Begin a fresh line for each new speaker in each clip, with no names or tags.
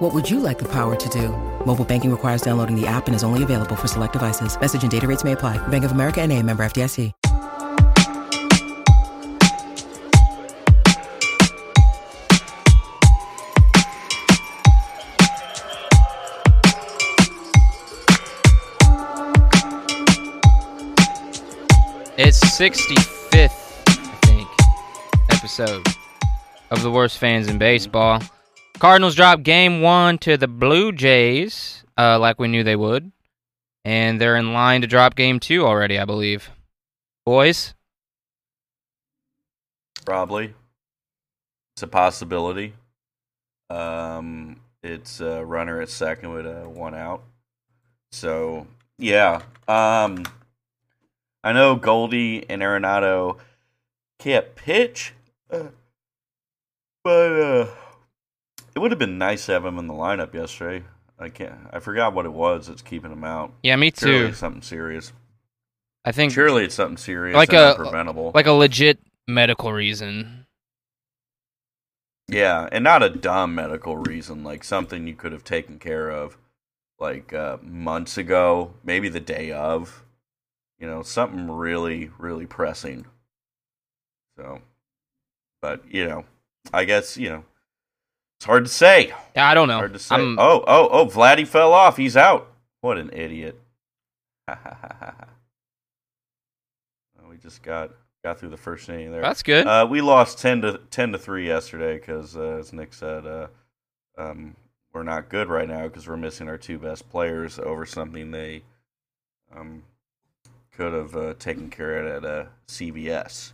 What would you like the power to do? Mobile banking requires downloading the app and is only available for select devices. Message and data rates may apply. Bank of America and a member FDIC.
It's 65th, I think, episode of the worst fans in baseball. Cardinals dropped game one to the Blue Jays, uh, like we knew they would. And they're in line to drop game two already, I believe. Boys?
Probably. It's a possibility. Um, it's a runner at second with a one out. So yeah. Um, I know Goldie and Arenado can't pitch, uh, but uh, it would have been nice to have him in the lineup yesterday. I can't. I forgot what it was that's keeping him out.
Yeah, me
Surely
too.
it's something serious.
I think
Surely it's something serious,
Like
and
a-
preventable.
like a legit medical reason.
Yeah, and not a dumb medical reason, like something you could have taken care of like uh, months ago, maybe the day of. You know, something really, really pressing. So, but you know, I guess you know, it's hard to say.
I don't know.
Hard to say.
I'm-
oh, oh, oh! Vladdy fell off. He's out. What an idiot! we just got got through the first inning there.
That's good.
Uh, we lost ten to ten to three yesterday because, uh, as Nick said, uh, um, we're not good right now because we're missing our two best players over something they um, could have uh, taken care of at uh, CVS.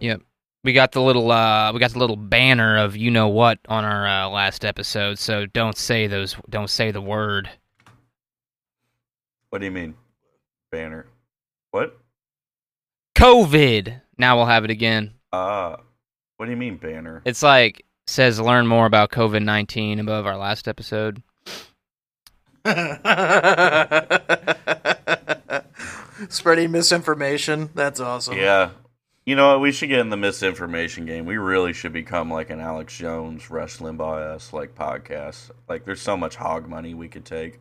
Yep. We got the little uh we got the little banner of you know what on our uh, last episode, so don't say those don't say the word.
What do you mean, banner? What?
COVID. Now we'll have it again.
Uh, what do you mean banner?
It's like says learn more about COVID nineteen above our last episode.
Spreading misinformation. That's awesome.
Yeah. You know what? We should get in the misinformation game. We really should become like an Alex Jones, Rush Limbaugh esque like podcast. Like, there's so much hog money we could take.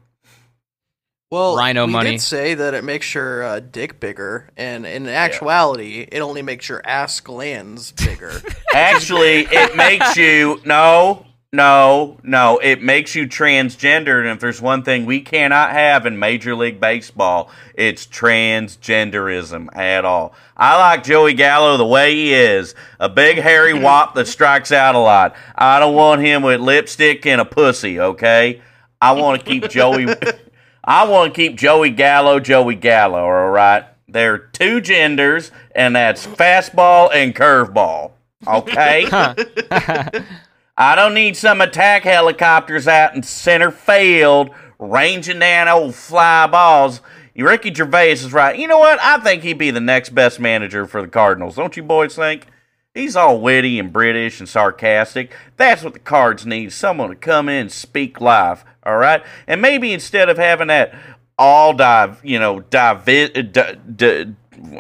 Well,
Rhino
we
money.
did say that it makes your uh, dick bigger, and in actuality, it only makes your ass glands bigger.
Actually, it makes you no, no, no. It makes you transgender, and if there's one thing we cannot have in Major League Baseball, it's transgenderism at all. I like Joey Gallo the way he is, a big hairy mm-hmm. wop that strikes out a lot. I don't want him with lipstick and a pussy. Okay, I want to keep Joey. I want to keep Joey Gallo, Joey Gallo. All right, there are two genders, and that's fastball and curveball. Okay. I don't need some attack helicopters out in center field ranging down old fly balls. Ricky Gervais is right. You know what? I think he'd be the next best manager for the Cardinals. Don't you boys think? He's all witty and British and sarcastic. That's what the Cards need. Someone to come in and speak live. All right? And maybe instead of having that all dive, you know, dive, di, di,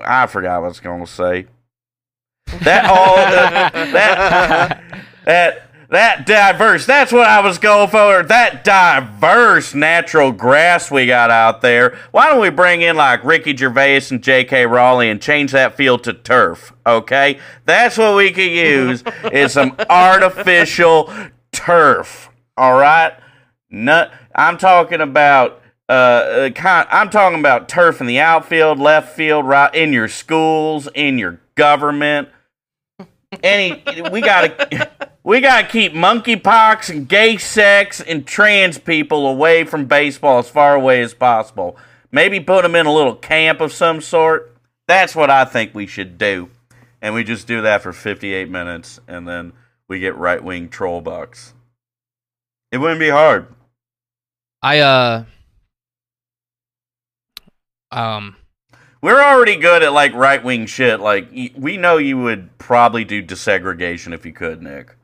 I forgot what I was going to say. That all, that, that, that diverse. That's what I was going for. That diverse natural grass we got out there. Why don't we bring in like Ricky Gervais and J.K. Rowling and change that field to turf? Okay, that's what we could use. is some artificial turf. All right. Not, I'm talking about uh, uh, i'm talking about turf in the outfield, left field, right in your schools, in your government. Any, we gotta, we gotta keep monkeypox and gay sex and trans people away from baseball as far away as possible. Maybe put them in a little camp of some sort. That's what I think we should do, and we just do that for 58 minutes, and then we get right wing troll bucks. It wouldn't be hard.
I uh um
we're already good at like right wing shit. Like we know you would probably do desegregation if you could, Nick.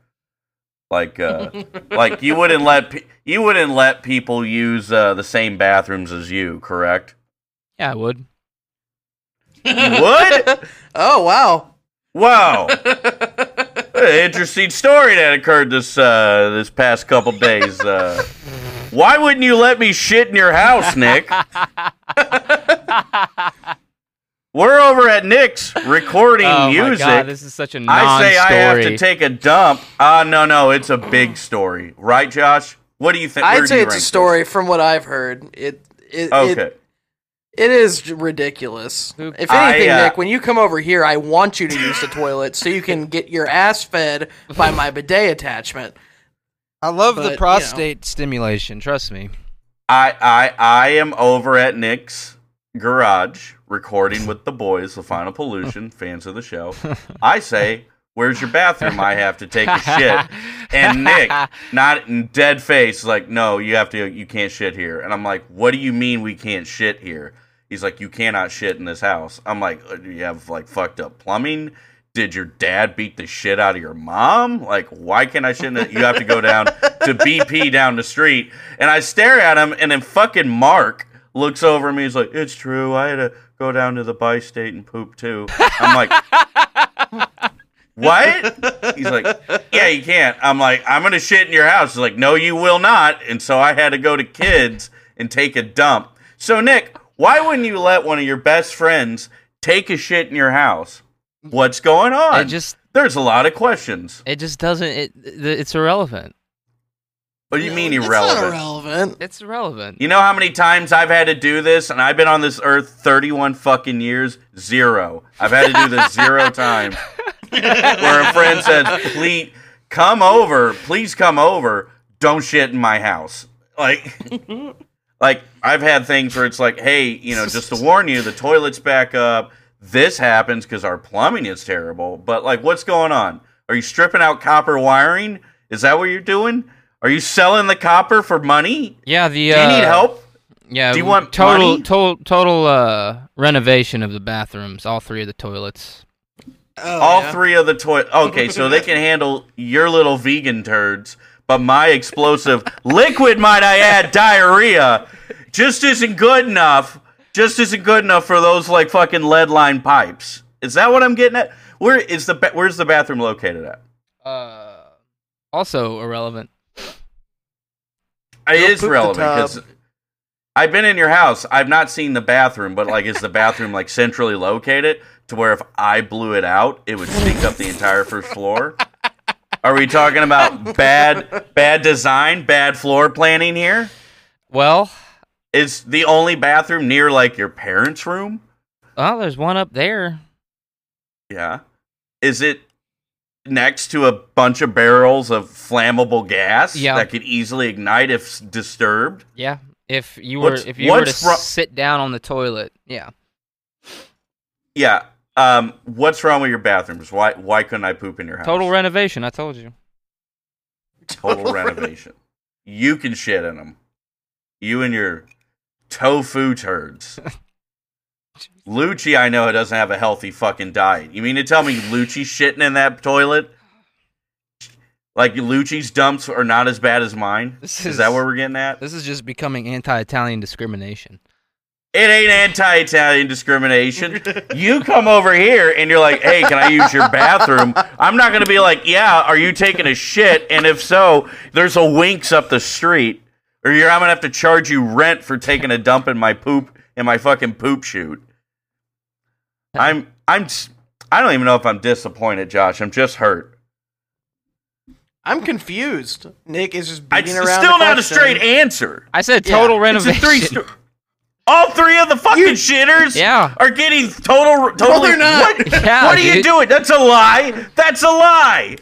Like, uh, like you wouldn't let pe- you wouldn't let people use uh, the same bathrooms as you, correct?
Yeah, I would.
You would?
Oh wow.
Wow. Interesting story that occurred this uh, this past couple days. Uh, why wouldn't you let me shit in your house, Nick? We're over at Nick's recording
oh
music.
my god, this is such a non-story.
I say I have to take a dump. Ah, no, no, it's a big story, right, Josh? What do you think?
I'd say it's a
rank
story from what I've heard. It it?
Okay.
it, it is ridiculous.
Who-
If
I,
anything,
uh,
Nick, when you come over here, I want you to use the toilet so you can get your ass fed by my bidet attachment.
I love
But,
the
you
prostate stimulation. Trust me.
I I I am over at Nick's garage recording with the boys, the Final Pollution fans of the show. I say, "Where's your bathroom? I have to take a shit." And Nick, not in dead face, like, "No, you have to. You can't shit here." And I'm like, "What do you mean we can't shit here?" He's like, "You cannot shit in this house." I'm like, "Uh, you have like fucked up plumbing?" Did your dad beat the shit out of your mom? Like, why can't I shit in? You have to go down to BP down the street. And I stare at him, and then fucking Mark looks over me. He's like, It's true. I had to go down to the bi state and poop too. I'm like, What? He's like, Yeah, you can't. I'm like, I'm going to shit in your house. He's like, No, you will not. And so I had to go to kids and take a dump. So, Nick, why wouldn't you let one of your best friends take a shit in your house? What's going on?
It just
There's a lot of questions.
it just doesn't it it's irrelevant.
What do you mean
It's not
irrelevant?
irrelevant.
It's irrelevant.
You know how many times I've had to do this, and I've been on this earth 31 fucking years? Zero. I've had to do this zero times. Where a friend says, please come over, please come over, don't shit in my house. Like, like I've had things where it's like, hey, you know, just to warn you, the toilet's back up. This happens because our plumbing is terrible. But, like, what's going on? Are you stripping out copper wiring? Is that what you're doing? Are you selling the copper for money?
Yeah, the
Do you
uh,
need help?
Yeah.
Do you want
total
money?
total total uh renovation of the bathrooms, all three of the toilets.
Oh,
All
yeah.
three of the toy. Okay, so they can handle your little vegan turds, but my explosive liquid, might I add, diarrhea, just isn't good enough. Just isn't good enough for those like fucking lead line pipes. Is that what I'm getting at? Where is the ba- where's the bathroom located at?
Uh, also irrelevant.
It is relevant because I've been in your house. I've not seen the bathroom, but like, is the bathroom like centrally located to where if I blew it out, it would stink up the entire first floor? Are we talking about bad, bad design, bad floor planning here?
Well,
Is the only bathroom near like your parents' room?
well, there's one up there.
Yeah. Is it next to a bunch of barrels of flammable gas
Yeah.
that could easily ignite if disturbed?
Yeah. If you were
What's-
if you were to
wro-
sit down on the toilet, yeah.
Yeah. Um, what's wrong with your bathrooms? Why why couldn't I poop in your house?
Total renovation. I told you.
total renovation. You can shit in them. You and your tofu turds. Lucci, I know, it doesn't have a healthy fucking diet. You mean to tell me Lucci's shitting in that toilet? Like Lucci's dumps are not as bad as mine?
This
Is,
is-
that where we're getting at?
This is just becoming anti-Italian discrimination.
It ain't anti-Italian discrimination. you come over here and you're like, "Hey, can I use your bathroom?" I'm not gonna be like, "Yeah, are you taking a shit?" And if so, there's a Winks up the street, or you're I'm gonna have to charge you rent for taking a dump in my poop in my fucking poop chute. I'm I'm I don't even know if I'm disappointed, Josh. I'm just hurt.
I'm confused. Nick is just
I,
beating
it's
around.
still
the
not a straight answer.
I said
Yeah,
total
It's a
renovation.
three. sto- all three of the fucking shitters
Yeah.
are getting total. Totally.
they're not.
What,
Yeah,
what are you doing? That's a lie. That's a lie.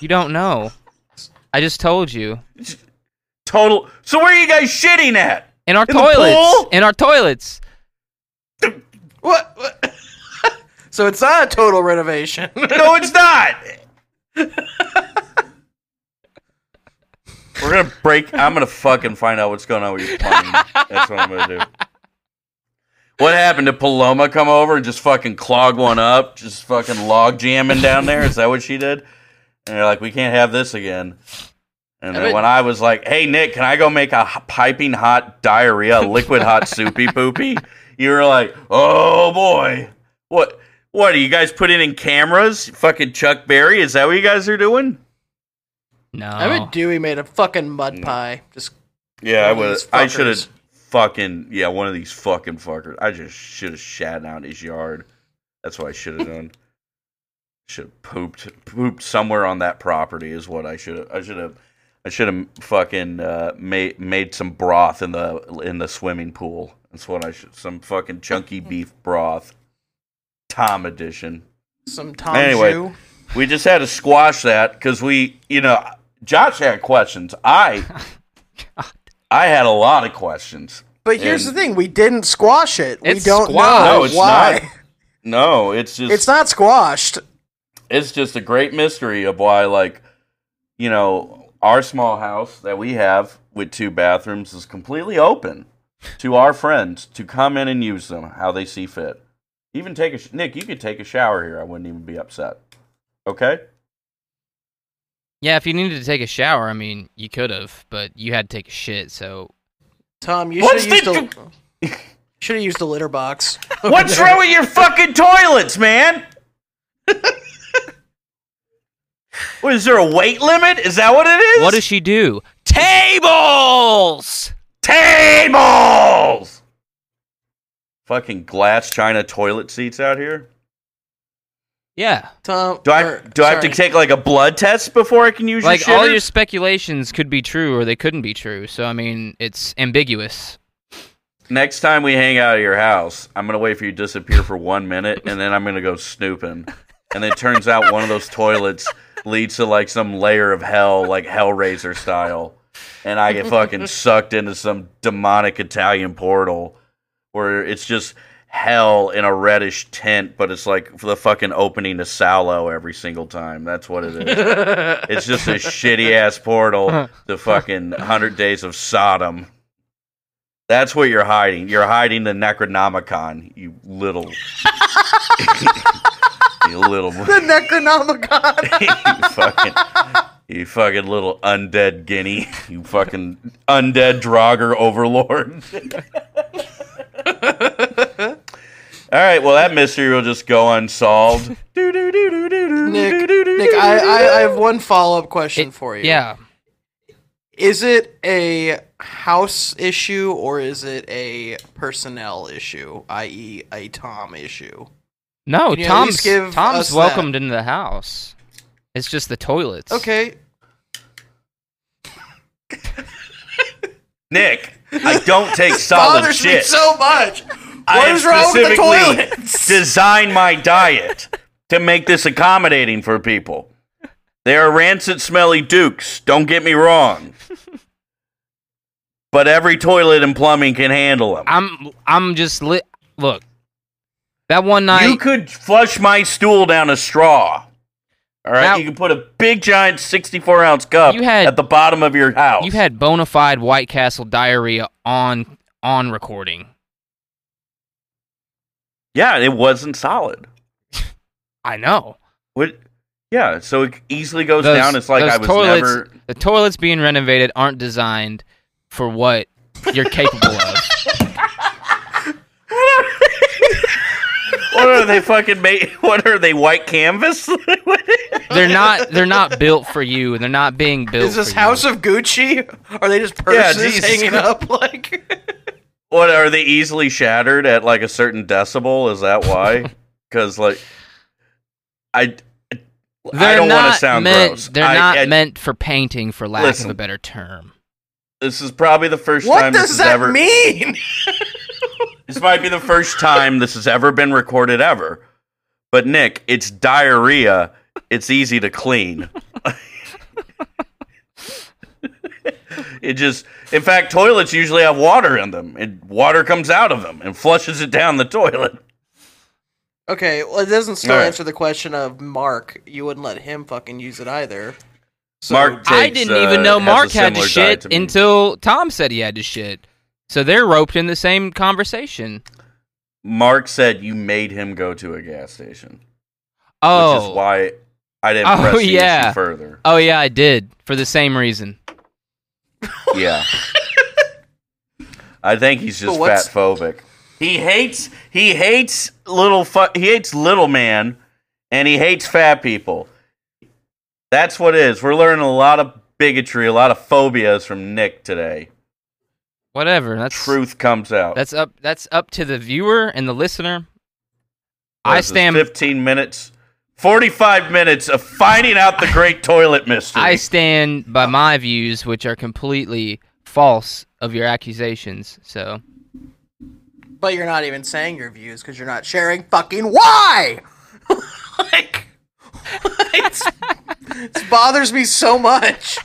You don't know. I just told you.
Total. So where are you guys shitting at?
In our
In the
toilets.
pool?
In our toilets.
What? what? so it's not a total renovation.
No, it's not. We're gonna break. I'm gonna fucking find out what's going on with your plumbing. That's what I'm gonna do. What happened? Did Paloma come over and just fucking clog one up? Just fucking log jamming down there? Is that what she did? And they're like, we can't have this again. And then
bet-
when I was like, hey, Nick, can I go make a piping hot diarrhea, liquid hot soupy poopy? You were like, oh boy. What? What? Are you guys putting in cameras? Fucking Chuck Berry? Is that what you guys are doing?
No.
I bet Dewey made a fucking mud pie. Just
Yeah, I
One of
was. I should have fucking yeah, one of these fucking fuckers. I just should have shat out his yard. That's what I should have done. Should have pooped pooped somewhere on that property is what I should have. I should have. I should have fucking uh, made made some broth in the in the swimming pool. That's what I should. Some fucking chunky beef broth. Tom edition.
some Tom
Anyway.
Jew.
We just had to squash that because we, you know, Josh had questions. I, I had a lot of questions.
But here's the thing: we didn't squash it. We
It's
don't
squashed.
know
No, it's
why.
not. No, it's just
It's not squashed.
it's just a great mystery of why, like, you know, our small house that we have with two bathrooms is completely open to our friends to come in and use them how they see fit. Even take a sh- Nick, you could take a shower here. I wouldn't even be upset. Okay.
Yeah, if you needed to take a shower, I mean, you could have, but you had to take a shit, so
Tom, you
What's
should have used
the-
a should have used a litter box.
What's wrong with your fucking toilets, man? what is there a weight limit? Is that what it is?
what does she do? Tables!
Tables? Fucking glass china toilet seats out here.
Yeah.
Tom,
Do I
or-
do I have to take like a blood test before I can use
Like
your
all your speculations could be true or they couldn't be true. So I mean, it's ambiguous.
Next time we hang out at your house, I'm gonna wait for you to disappear for one minute, and then I'm gonna go snooping. And it turns out one of those toilets leads to like some layer of hell, like Hellraiser style, and I get fucking sucked into some demonic Italian portal where it's just hell in a reddish tint, but it's like for the fucking opening to Salo every single time. That's what it is. it's just a shitty ass portal to fucking Hundred Days of Sodom. That's what you're hiding. You're hiding the Necronomicon, you little, you little,
the Necronomicon.
you fucking, you fucking little undead guinea, you fucking undead Draugr overlord. All right, well that mystery will just go unsolved.
Nick, Nick, I, I, I have one follow up question
It-
for you.
Yeah.
Is it a house issue or is it a personnel issue, i.e., a Tom issue?
No,
Can you at
Tom's
give
Tom's
us
welcomed into the house. It's just the toilets.
Okay,
Nick, I don't take solid
bothers me
shit.
so much.
I
What
have
is wrong with the
specifically
toilets?
designed my diet to make this accommodating for people. They are rancid, smelly dukes. Don't get me wrong. But every toilet and plumbing can handle them.
I'm I'm just lit. Look, that one night.
you could flush my stool down a straw. All right,
Now-
you can put a big giant 64 ounce cup
You had-
at the bottom of your house.
You had bona fide White Castle diarrhea on on recording.
yeah, it wasn't solid.
I know.
What? Yeah, so it easily goes
Those-
down. It's like I was
toilets,
never.
The toilets being renovated aren't designed for what you're capable of.
What are they fucking made? What are they? White canvas?
They're not. They're not built for you. They're not being built.
Is this
for
House
you.
of Gucci? Are they just purses
Jesus
hanging up like?
what are they easily shattered at like a certain decibel? Is that why? Because like, I. I
They're
don't want to sound
meant,
gross.
They're
I-
not
I-
meant for painting, for lack
Listen.
of a better term.
This is probably the first
what
time
does
this has
that
ever.
mean?
This might be the first time this has ever been recorded ever. But Nick, it's diarrhea. It's easy to clean. it just, in fact, toilets usually have water in them, and water comes out of them and flushes it down the toilet.
Okay, well, it doesn't still
All right.
answer the question of Mark. You wouldn't let him fucking use it either. So,
Mark
I didn't
uh,
even know
has
Mark had to shit
to
until Tom said he had to shit. So they're roped in the same conversation.
Mark said you made him go to a gas station,
Oh,
which is oh. why I didn't
Oh,
press the
yeah.
issue further.
oh yeah, I did for the same reason.
Yeah. I think he's just fat phobic. He hates he hates little fu- he hates little man and he hates fat people. That's what it is. We're learning a lot of bigotry, a lot of phobias from Nick today.
Whatever. That's
Truth comes out.
That's up. That's up to the viewer and the listener. I stand.
15 minutes 45 minutes of finding out the great toilet mystery.
I stand by my views, which are completely false of your accusations. So
But you're not even saying your views because you're not sharing fucking why. like, it's, it bothers me so much.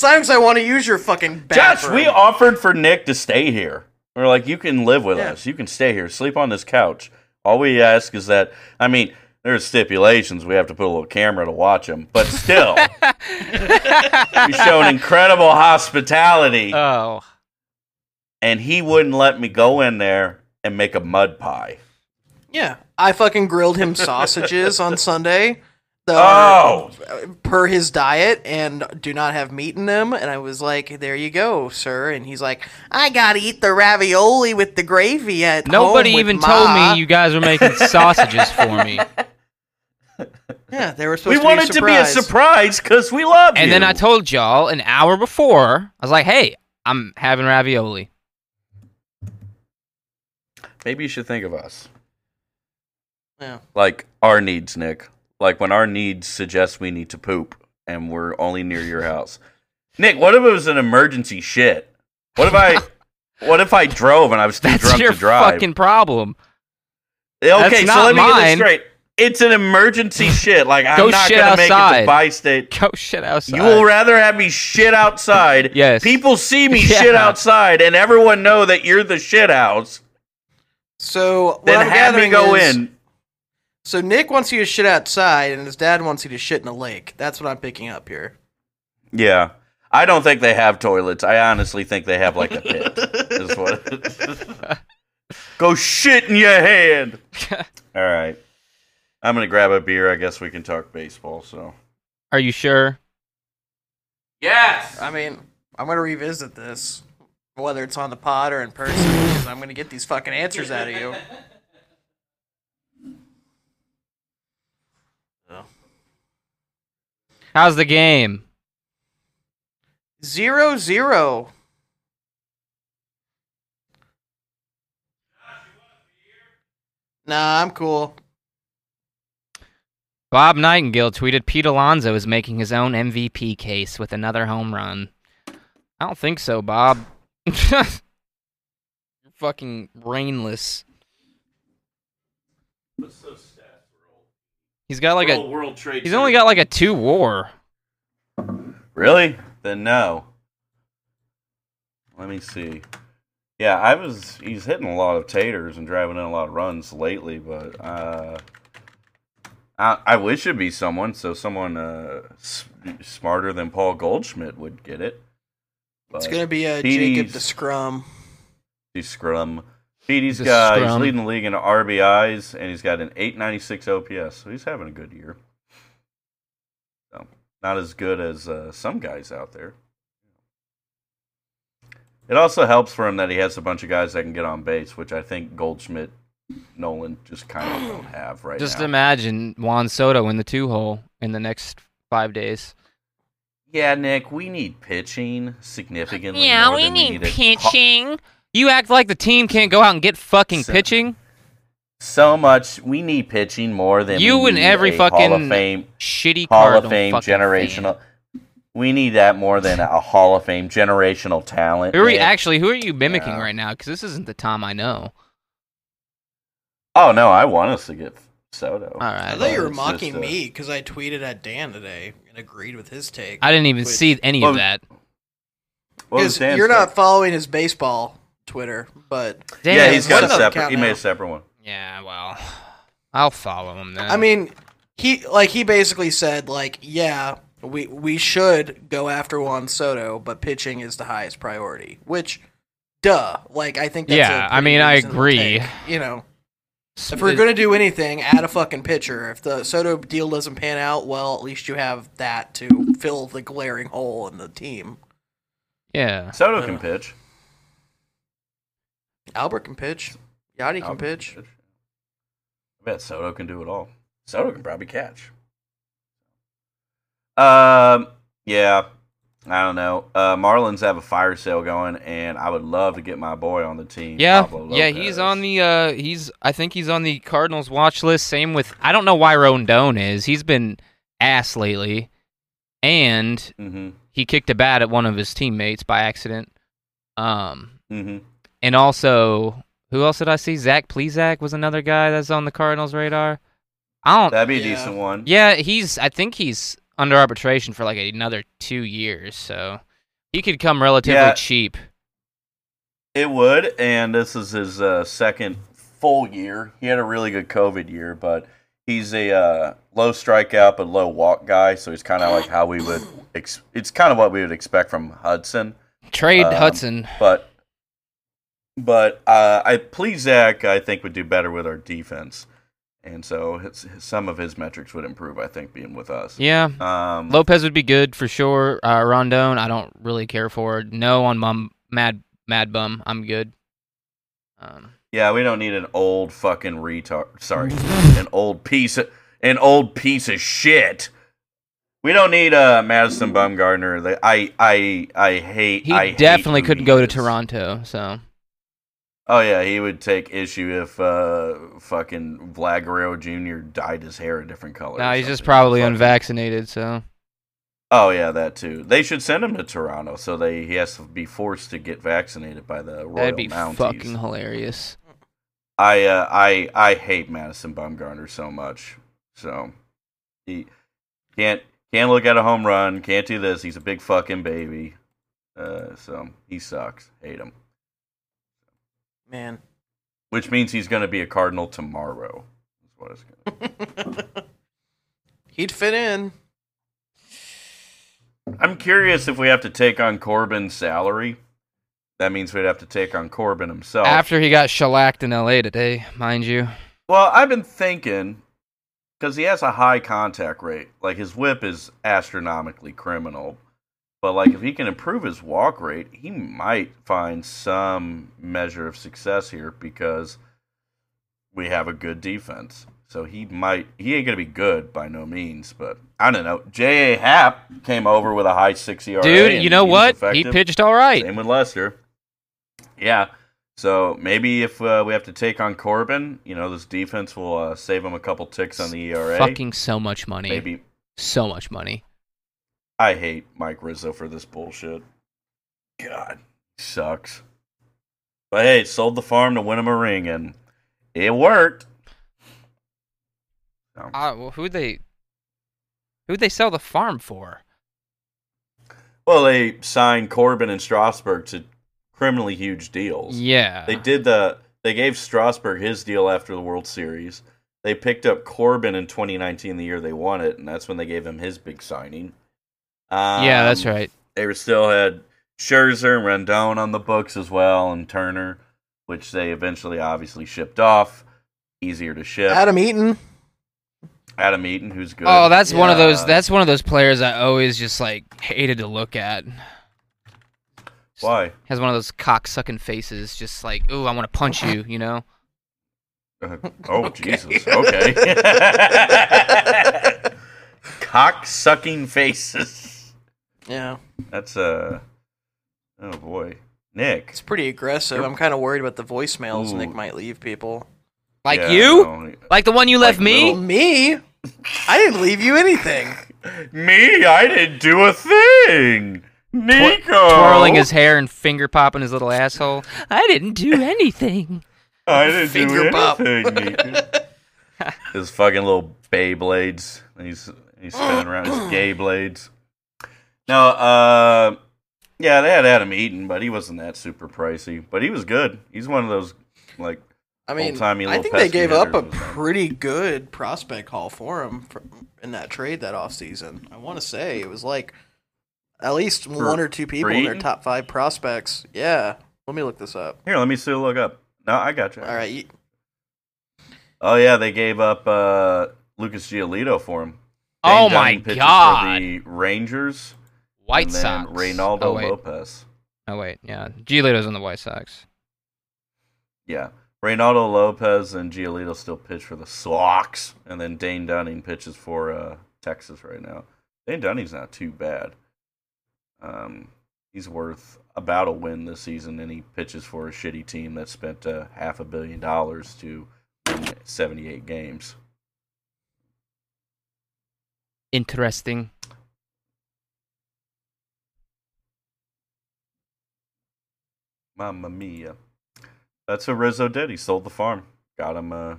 Sometimes I want to use your fucking
Josh, we offered for Nick to stay here. We're like, you can live with
Yeah.
us. You can stay here. Sleep on this couch. All we ask is that, I mean, there's stipulations. We have to put a little camera to watch him. But still, you shown incredible hospitality.
oh,
and he wouldn't let me go in there and make a mud pie.
yeah, I fucking grilled him sausages on Sunday. That
Oh,
per his diet and do not have meat in them. And I was like, "There you go, sir." And he's like, "I gotta eat the ravioli with the gravy at
nobody
home with
even
Ma."
told me you guys were making sausages for me.
Yeah, they were supposed
we
supposed
wanted
to
to
be
be
a
a
surprise.
surprise because we love you.
And then I told y'all an hour before. I was like, "Hey, I'm having ravioli."
maybe you should think of us
Yeah.
like our needs, Nick. Like when our needs suggest we need to poop and we're only near your house. Nick, what if it was an emergency shit? What if I, what if I drove and I was too
That's
drunk
your
to drive?
fucking problem.
okay,
that's
so
not
let me get this straight. It's an emergency shit. Like I'm
Go
not
shit
gonna make it
outside.
to by state.
Go shit outside.
You will rather have me shit outside.
Yes.
People see me
Yeah.
shit outside, and everyone know that you're the shit house.
So what
Then
I'm
have me
gathering
go
is-
in.
So Nick wants you to shit outside, and his dad wants you to shit in a lake. That's what I'm picking up here.
Yeah. I don't think they have toilets. I honestly think they have like a pit. is what Go shit in your hand. All right. I'm going to grab a beer. I guess we can talk baseball. So.
Are you sure?
Yes.
I mean, I'm gonna revisit this, whether it's on the pod or in person, because I'm gonna get these fucking answers out of you.
How's the game?
Zero zero. Nah, I'm cool.
Bob Nightingale tweeted Pete Alonso is making his own MVP case with another home run. I don't think so, Bob. You're fucking brainless. He's got like a
World Trade.
he's only got like a two war.
Really? Then no. Let me see. Yeah, I was. He's hitting a lot of taters and driving in a lot of runs lately, but uh, I, I wish it'd be someone. So someone uh, s- smarter than Paul Goldschmidt would get it.
It's gonna be a
Petey's-
Jacob the Scrum.
He's scrum. Petey's
The
got. He's leading the league in RBIs, and he's got an 896 OPS. So he's having a good year. So not as good as uh, some guys out there. It also helps for him that he has a bunch of guys that can get on base, which I think Goldschmidt, Nolan just kind of don't have right
Just
now.
Just imagine Juan Soto in the two hole in the next five days.
yeah, Nick, we need pitching significantly.
Yeah,
more
we
than
need
it.
pitching. You act like the team can't go out and get fucking
So-
pitching.
So much. We need pitching more than
You and every
a Hall
fucking
of Fame
Shitty
Hall of Fame generational.
fan.
We need that more than a Hall of Fame generational talent.
Who are you
Nick.
actually? Who are you mimicking
Yeah.
right now? Because this isn't the Tom I know.
Oh no, I want us to get Soto.
All right.
I thought you were mocking
just, uh,
me because I tweeted at Dan today and agreed with his take.
I didn't even
Which-
see any
Well,
of that.
Because you're not following his baseball Twitter, but
Damn,
Yeah, he's got a separate. He made a separate one.
Yeah, well, I'll follow him then.
I mean, he like he basically said like, yeah, we we should go after Juan Soto, but pitching is the highest priority. Which, duh, like I think that's
Yeah,
a
I
pretty
mean, I agree.
take, you know, If we're gonna do anything, add a fucking pitcher. If the Soto deal doesn't pan out, well, at least you have that to fill the glaring hole in the team.
yeah,
Soto can uh, pitch.
Albert can pitch. Yadi can
Albert
pitch.
I bet Soto can do it all. Soto can probably catch. Um, yeah, I don't know. Uh, Marlins have a fire sale going, and I would love to get my boy on the team.
yeah,
Pablo
yeah. He's on the. Uh, he's. I think he's on the Cardinals watch list. Same with. I don't know why Rondon is. He's been ass lately, and
Mm-hmm.
he kicked a bat at one of his teammates by accident. Um,
Mm-hmm.
And also, who else did I see? Zach Plesac was another guy that's on the Cardinals radar. I don't.
That'd be a
Yeah.
decent one.
Yeah, he's. I think he's under arbitration for like another two years, so he could come relatively
Yeah.
cheap.
It would, and this is his uh, second full year. He had a really good COVID year, but he's a uh, low strikeout but low walk guy, so he's kind of like how we would. Ex- it's kind of what we would expect from Hudson,
Trade
Um,
Hudson.
but but uh, I please Zach. I think would do better with our defense, and so his, some of his metrics would improve. I think being with us.
Yeah,
Um,
Lopez would be good for sure. Uh, Rondon, I don't really care for. No on Mum, Mad Mad Bum. I'm good. Um,
Yeah, we don't need an old fucking retard. Sorry, an old piece of an old piece of shit. We don't need uh, Madison Bumgarner. I I I hate.
he
I
definitely
who
couldn't go to. Toronto. So
Oh yeah, he would take issue if uh, fucking Vlad Guerrero Jr. dyed his hair a different color.
no, he's just probably
Fucking-
unvaccinated. So
Oh yeah, that too. They should send him to Toronto, so they he has to be forced to get vaccinated by the Royal
that'd be
Mounties.
fucking hilarious.
I uh, I I hate Madison Bumgarner so much. So he can't can't look at a home run. Can't do this. He's a big fucking baby. Uh, so he sucks. Hate him.
Man.
Which means he's going to be a Cardinal tomorrow. That's what it's gonna
He'd fit in.
I'm curious if we have to take on Corbin's salary. That means we'd have to take on Corbin himself.
After he got shellacked in L.A. today, mind you.
Well, I've been thinking because he has a high contact rate. Like his whip is astronomically criminal, but like if he can improve his walk rate, he might find some measure of success here because we have a good defense. So he might he ain't gonna be good by no means, but I don't know. J. A. Happ came over with a high six ERA.
Dude, you know
he
what? He pitched all right.
Same with Lester. Yeah. So maybe if uh, we have to take on Corbin, you know, this defense will uh, save him a couple ticks on the ERA.
Fucking so much money.
maybe.
So much money.
I hate Mike Rizzo for this bullshit. God, sucks. But hey, sold the farm to win him a ring, and it worked. So,
Uh, well, who'd they? Who'd they sell the farm for?
well, they signed Corbin and Strasburg to criminally huge deals.
Yeah.
They did the. They gave Strasburg his deal after the World Series. They picked up Corbin in 2019, the year they won it, and that's when they gave him his big signing. Um,
yeah, that's right.
They were still had Scherzer and Rendon on the books as well, and Turner, which they eventually obviously shipped off. Easier to ship.
Adam Eaton.
Adam Eaton, who's good.
Oh, that's one of those. That's one of those players I always just like hated to look at.
why.
Has one of those cock sucking faces, just like, ooh, I want to punch you, you know.
Uh, oh
Okay.
Jesus! Okay. Cock sucking faces.
Yeah.
That's uh oh boy. Nick.
It's pretty aggressive. I'm kind of worried about the voicemails
Ooh.
Nick might leave people.
Like
Yeah,
you,
no.
like the one you left
Like
me.
little-
Me? I didn't leave you anything.
Me, I didn't do a thing. Nico
twirling his hair and finger popping his little asshole. I didn't do anything.
I didn't
Finger
do
pop.
anything. Nico. his fucking little Beyblades. He's he's spinning around his gay blades. No, uh yeah, they had Adam Eaton, but he wasn't that super pricey. But he was good. He's one of those like
I mean,
Old-timey
I think they gave up a
hitters, isn't it?
pretty good prospect haul for him for, in that trade that offseason. I want to say it was like at least one or two people in their top five prospects. Yeah. Let me look this up.
here, let me still look up. No, I got you.
All right. You,
Oh yeah, they gave up uh, Lucas Giolito for him.
Oh
Dane
my
Dunning
God.
For the Rangers.
White
and
Sox.
Reynaldo
oh.
Lopez.
Oh wait, yeah. Giolito's on the White Sox.
Yeah. Reynaldo Lopez and Giolito still pitch for the Sox, and then Dane Dunning pitches for uh, Texas right now. Dane Dunning's not too bad. Um, he's worth about a win this season, and he pitches for a shitty team that spent uh, half a billion dollars to win 78 games.
Interesting.
Mamma mia. That's what Rizzo did. He sold the farm. Got him uh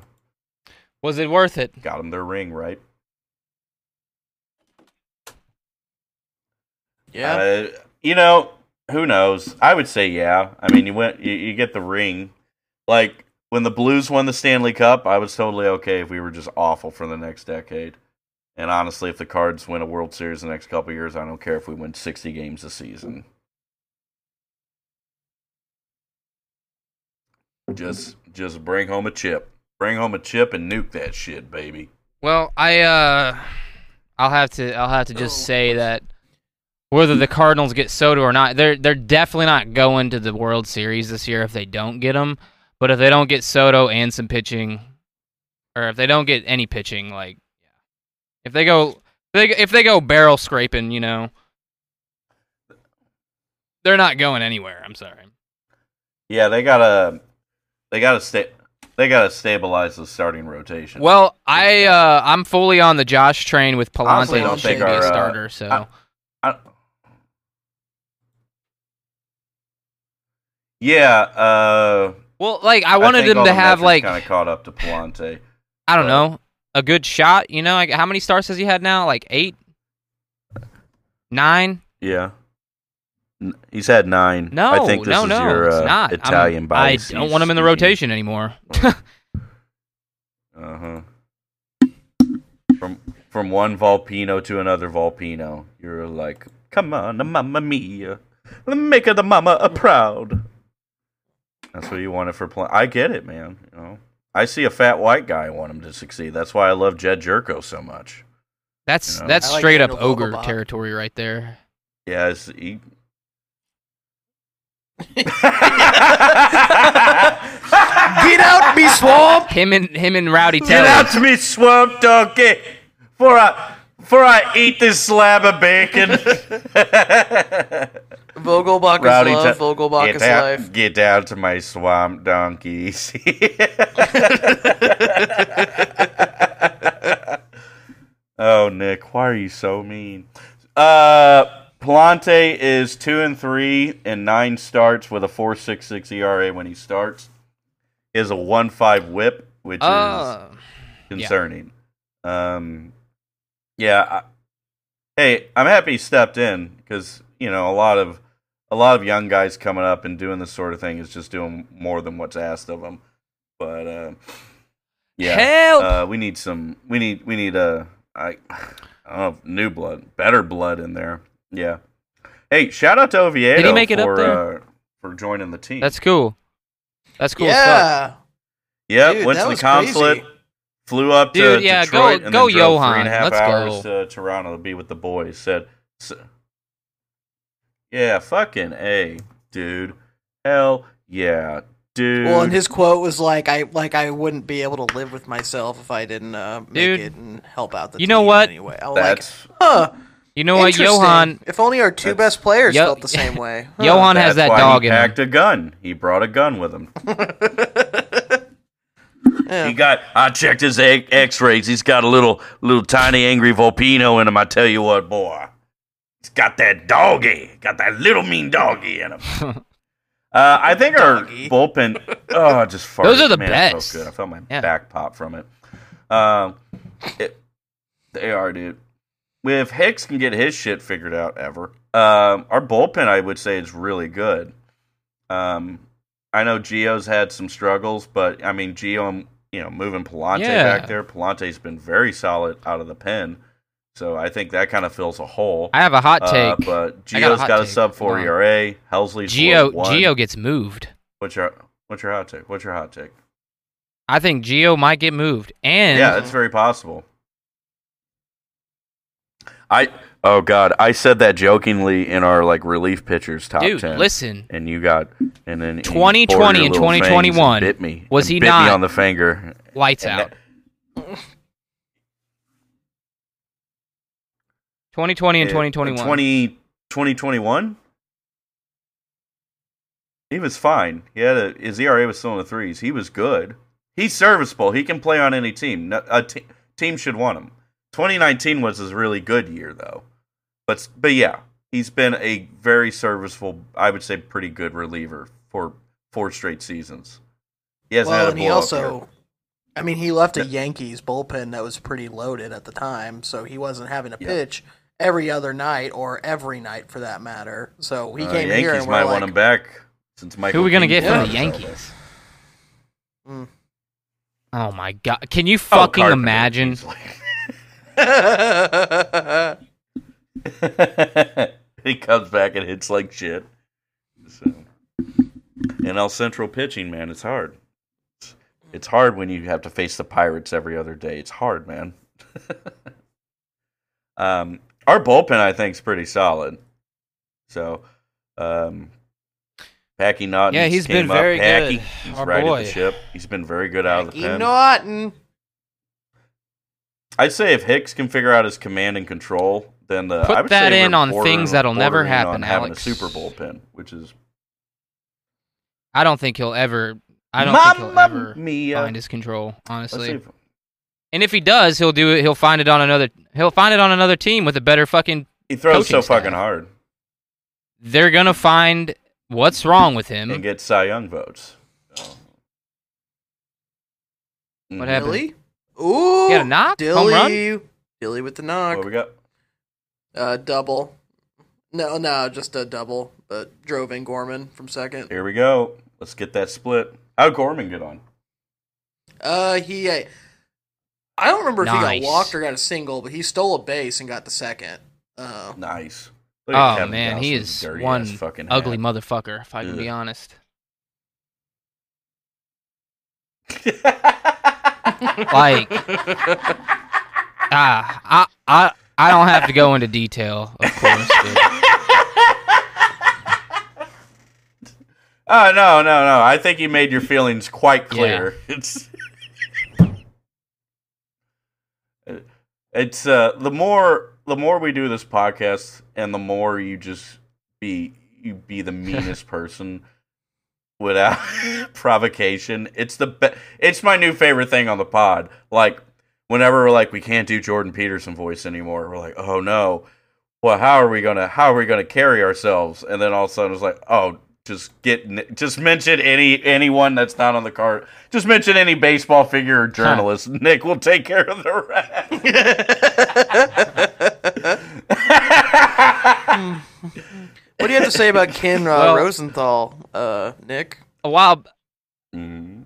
Was it worth it?
got him their ring, right?
Yeah.
Uh, you know, who knows? I would say yeah. I mean, you went you, you get the ring. Like when the Blues won the Stanley Cup, I was totally okay if we were just awful for the next decade. And honestly, if the Cards win a World Series the next couple of years, I don't care if we win 60 games a season. Just just bring home a chip. Bring home a chip and nuke that shit, baby.
Well, I uh I'll have to I'll have to just
Oh.
say that whether the Cardinals get Soto or not, they're they're definitely not going to the World Series this year if they don't get him. But if they don't get Soto and some pitching, or if they don't get any pitching, like if they go if they if they go barrel scraping, you know, they're not going anywhere. I'm sorry.
Yeah, they gotta they gotta stay they gotta stabilize the starting rotation.
Well, I uh I'm fully on the Josh train with
Honestly,
Pallante
think
should be a
our, uh,
starter. So
I- I, yeah, uh,
well, like I wanted
think
him to have like
kind of caught up to Pallante.
I don't
but-
know a good shot. You know, like how many stars has he had now? Like eight, nine?
Yeah, he's had nine.
No,
I think this
no,
is
no,
your
it's
uh,
not. I'm- I don't want him in the rotation anymore.
Uh huh. From from one Volpino to another Volpino, you're like, come on, mamma mia, make the mama a proud. That's what you wanted for play. I get it, man. You know, I see a fat white guy. I want him to succeed. That's why I love Jed Gyorko so much.
That's
You know?
that's
I like
straight up ogre
Vogelbach.
territory right there.
Yeah, he.
Get out, me swamp!
Him and him and Rowdy
Get
Tellez.
out to me, swamp donkey, for I for I eat this slab of bacon.
Vogelbach is love.
Te-
Vogelbach
get
is
down,
life.
Get down to my swamp donkeys. oh, Nick, why are you so mean? Uh, Pallante is two and three in nine starts with a four six six ERA when he starts. He has a one five WHIP, which is
Uh,
concerning. Um, yeah. I, hey, I'm happy he stepped in because you know a lot of a lot of young guys coming up and doing this sort of thing is just doing more than what's asked of them. But uh, yeah! Uh, we need some. We need. We need a. I, I don't know, new blood, better blood in there. Yeah. Hey, shout out to Oviedo
Did he make it up
for
there?
Uh, for joining the team.
that's cool. That's cool. as
yeah.
Yep,
Dude,
went to the consulate,
crazy.
flew up to
Dude, yeah, go-
Detroit, and
go
then drove three
Johan.
and a half
Let's
hours
go.
to Toronto to be with the boys. Said, s- "Yeah, fucking a, dude. Hell yeah, dude."
Well, and his quote was like, "I like I wouldn't be able to live with myself if I didn't uh, make
Dude.
it and help out the
You know what?
Anyway, I was like, huh,
You know what. Johan?
If only our two
That's-
best players
Yo-
felt the same way. Huh.
Johan has that
why
dog
he
in him.
packed a gun. He brought a gun with him.
Yeah.
He got. I checked his e- X-rays. He's got a little, little tiny angry Volpino in him. I tell you what, boy, he's got that doggy. Got that little mean doggy in him. uh, I think our
Doggy.
bullpen. Oh, I just farted.
Those are the
Man, it felt
best.
good. I felt my
Yeah.
back pop from it. Um, it, they are, dude. If Hicks can get his shit figured out ever, um, our bullpen, I would say, is really good. Um, I know Gio's had some struggles, but I mean, Gio, you know, moving Pallante
Yeah.
back there, Pallante's been very solid out of the pen. So I think that kind of fills a hole.
I have a hot
Uh,
take.
but
I got a
got a sub four
on.
ERA. Helsley's
Geo. Geo gets moved.
What's your What's your hot take? What's your hot take?
I think Gio might get moved, and
Yeah, it's very possible. I oh god, I said that jokingly in our like relief pitchers top
dude,
ten.
listen,
and you got and then
2020 and 2021,
bit me.
was he
bit
not-
me on the finger?
lights
And
out. 2020 and
Uh,
2021.
20, 2021? He was fine. He had a his ERA was still in the threes. He was good. He's serviceable. He can play on any team. A te- team should want him. 2019 was his really good year though. But but yeah, he's been a very serviceable, I would say pretty good reliever for four straight seasons. He hasn't
Well,
had a
and he also,
year.
I mean, he left a Yankees bullpen that was pretty loaded at the time, so he wasn't having to
Yeah.
pitch every other night or every night for that matter. So he
Uh,
came
Yankees
here and
might
we're
want
like,
him back since Michael.
Who are we gonna
King
get from the Yankees?
Mm.
Oh my god! Can you
Oh,
fucking
Carpenter,
imagine?
Easily. he comes back and hits like shit. So, NL Central pitching, man, it's hard. It's, it's hard when you have to face the Pirates every other day. It's hard, man. um, our bullpen, I think, is pretty solid. So, um, Packy Naughton,
Yeah, he's been
came up.
very
Packy,
good.
He's
Our
righted
boy.
the ship. He's been very good out of the
Packy
pen.
Naughton.
I'd say if Hicks can figure out his command and control, then the
Put
I would
that
say
in on things that'll never happen,
on having
Alex.
a Super Bowl pin, which is
I don't think he'll ever. I don't think he'll ever
mia.
find his control,
Let's
honestly.
see if-
And if he does, he'll do it. He'll find it on another. He'll find it on another team with a better fucking.
he throws
Coaching
so fucking
staff.
hard
They're gonna find what's wrong with him.
and get Cy Young votes. So.
What happened?
Dilly. Ooh.
He had a knock? Home run?
Dilly. Dilly with the knock.
What we got?
Uh, double. No, no, just a double, but drove in Gorman from second.
Here we go. Let's get that split. How'd Gorman get on?
Uh, he. Uh, I don't remember if he got walked or got a single, but he stole a base and got the second. Uh,
Nice.
Oh
Kevin
man, he is one
fucking
ugly
hat.
motherfucker. If I can be honest. Like, ah, I, I, I don't have to go into detail, of course. But
Oh no, no, no! I think you made your feelings quite clear. It's it's uh the more the more we do this podcast, and the more you just be you be the meanest person without provocation. It's the be- it's my new favorite thing on the pod. Like whenever we're like we can't do Jordan Peterson voice anymore, we're like, oh no. Well, how are we gonna how are we gonna carry ourselves? And then all of a sudden it's like, oh, just get just mention any anyone that's not on the card. Just mention any baseball figure or journalist. Nick will take care of the rest.
what do you have to say about Ken uh,
Well-
Rosenthal, uh, Nick?
a while,
Mm.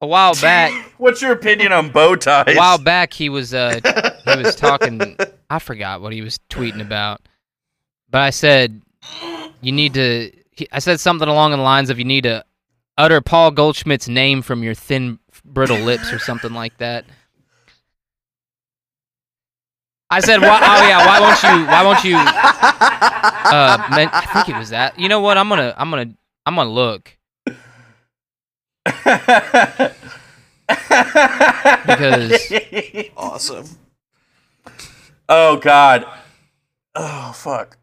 a while back,
What's your opinion on bow ties?
a while back, he was uh, he was talking. I forgot what he was tweeting about, but I said you need to. He, I said something along the lines of you need to utter Paul Goldschmidt's name from your thin, brittle lips or something like that. I said, why, "Oh yeah, why won't you? Why won't you?" Uh, men- I think it was that. You know what? I'm gonna, I'm gonna, I'm gonna look because
Awesome.
oh god. Oh fuck.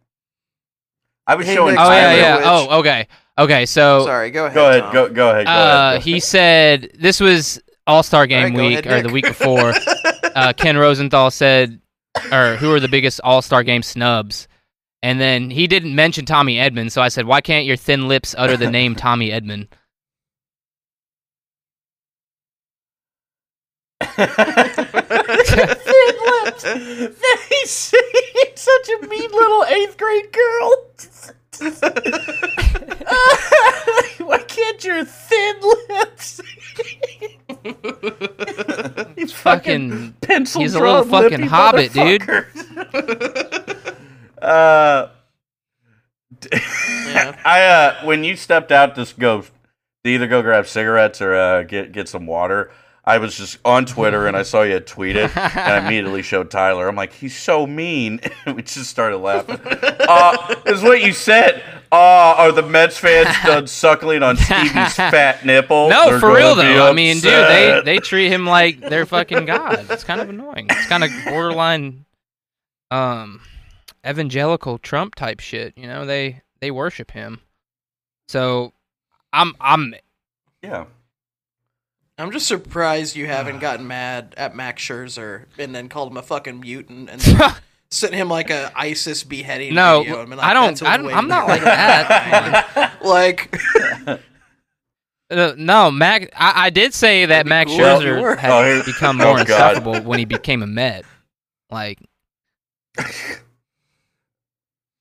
I was
Hey,
showing.
Nick,
Oh yeah,
Tyler-
yeah.
Which-
Oh, okay, okay. So,
Sorry, go ahead.
Go ahead.
Tom.
Go go ahead. Go
uh,
ahead.
he said this was All Star Game
Alright, go
week
ahead,
or the
Nick.
week before. uh, Ken Rosenthal said, or who are the biggest All Star Game snubs? And then he didn't mention Tommy Edman, so I said, why can't your thin lips utter the name Tommy Edman?
He's such a mean little eighth grade girl. Why can't your thin lips? he's
Fucking,
pencil
he's a little fucking hobbit, dude.
uh,
Yeah.
I uh, when you stepped out to go to either go grab cigarettes or uh, get get some water, I was just on Twitter and I saw you had tweeted, and I immediately showed Tyler. I'm like, he's so mean. we just started laughing. Uh, is what you said. Uh, are the Mets fans done suckling on Stevie's fat nipple?
No,
They're
for real
gonna be
though. I mean, dude, they they treat him like they're fucking god. It's kind of annoying. It's kind of borderline, um, evangelical Trump type shit. You know, they they worship him. So, I'm I'm
yeah.
I'm just surprised you haven't gotten mad at Max Scherzer and then called him a fucking mutant and then sent him like a ISIS beheading
no,
video. and been like,
I don't.
"That's
don't I'm not like that.
like,
Uh, no, Mac. I, I did say that
That'd
Max
cool
Scherzer
were.
had
Oh,
become
oh,
more
God.
insufferable when he became a Met. Like,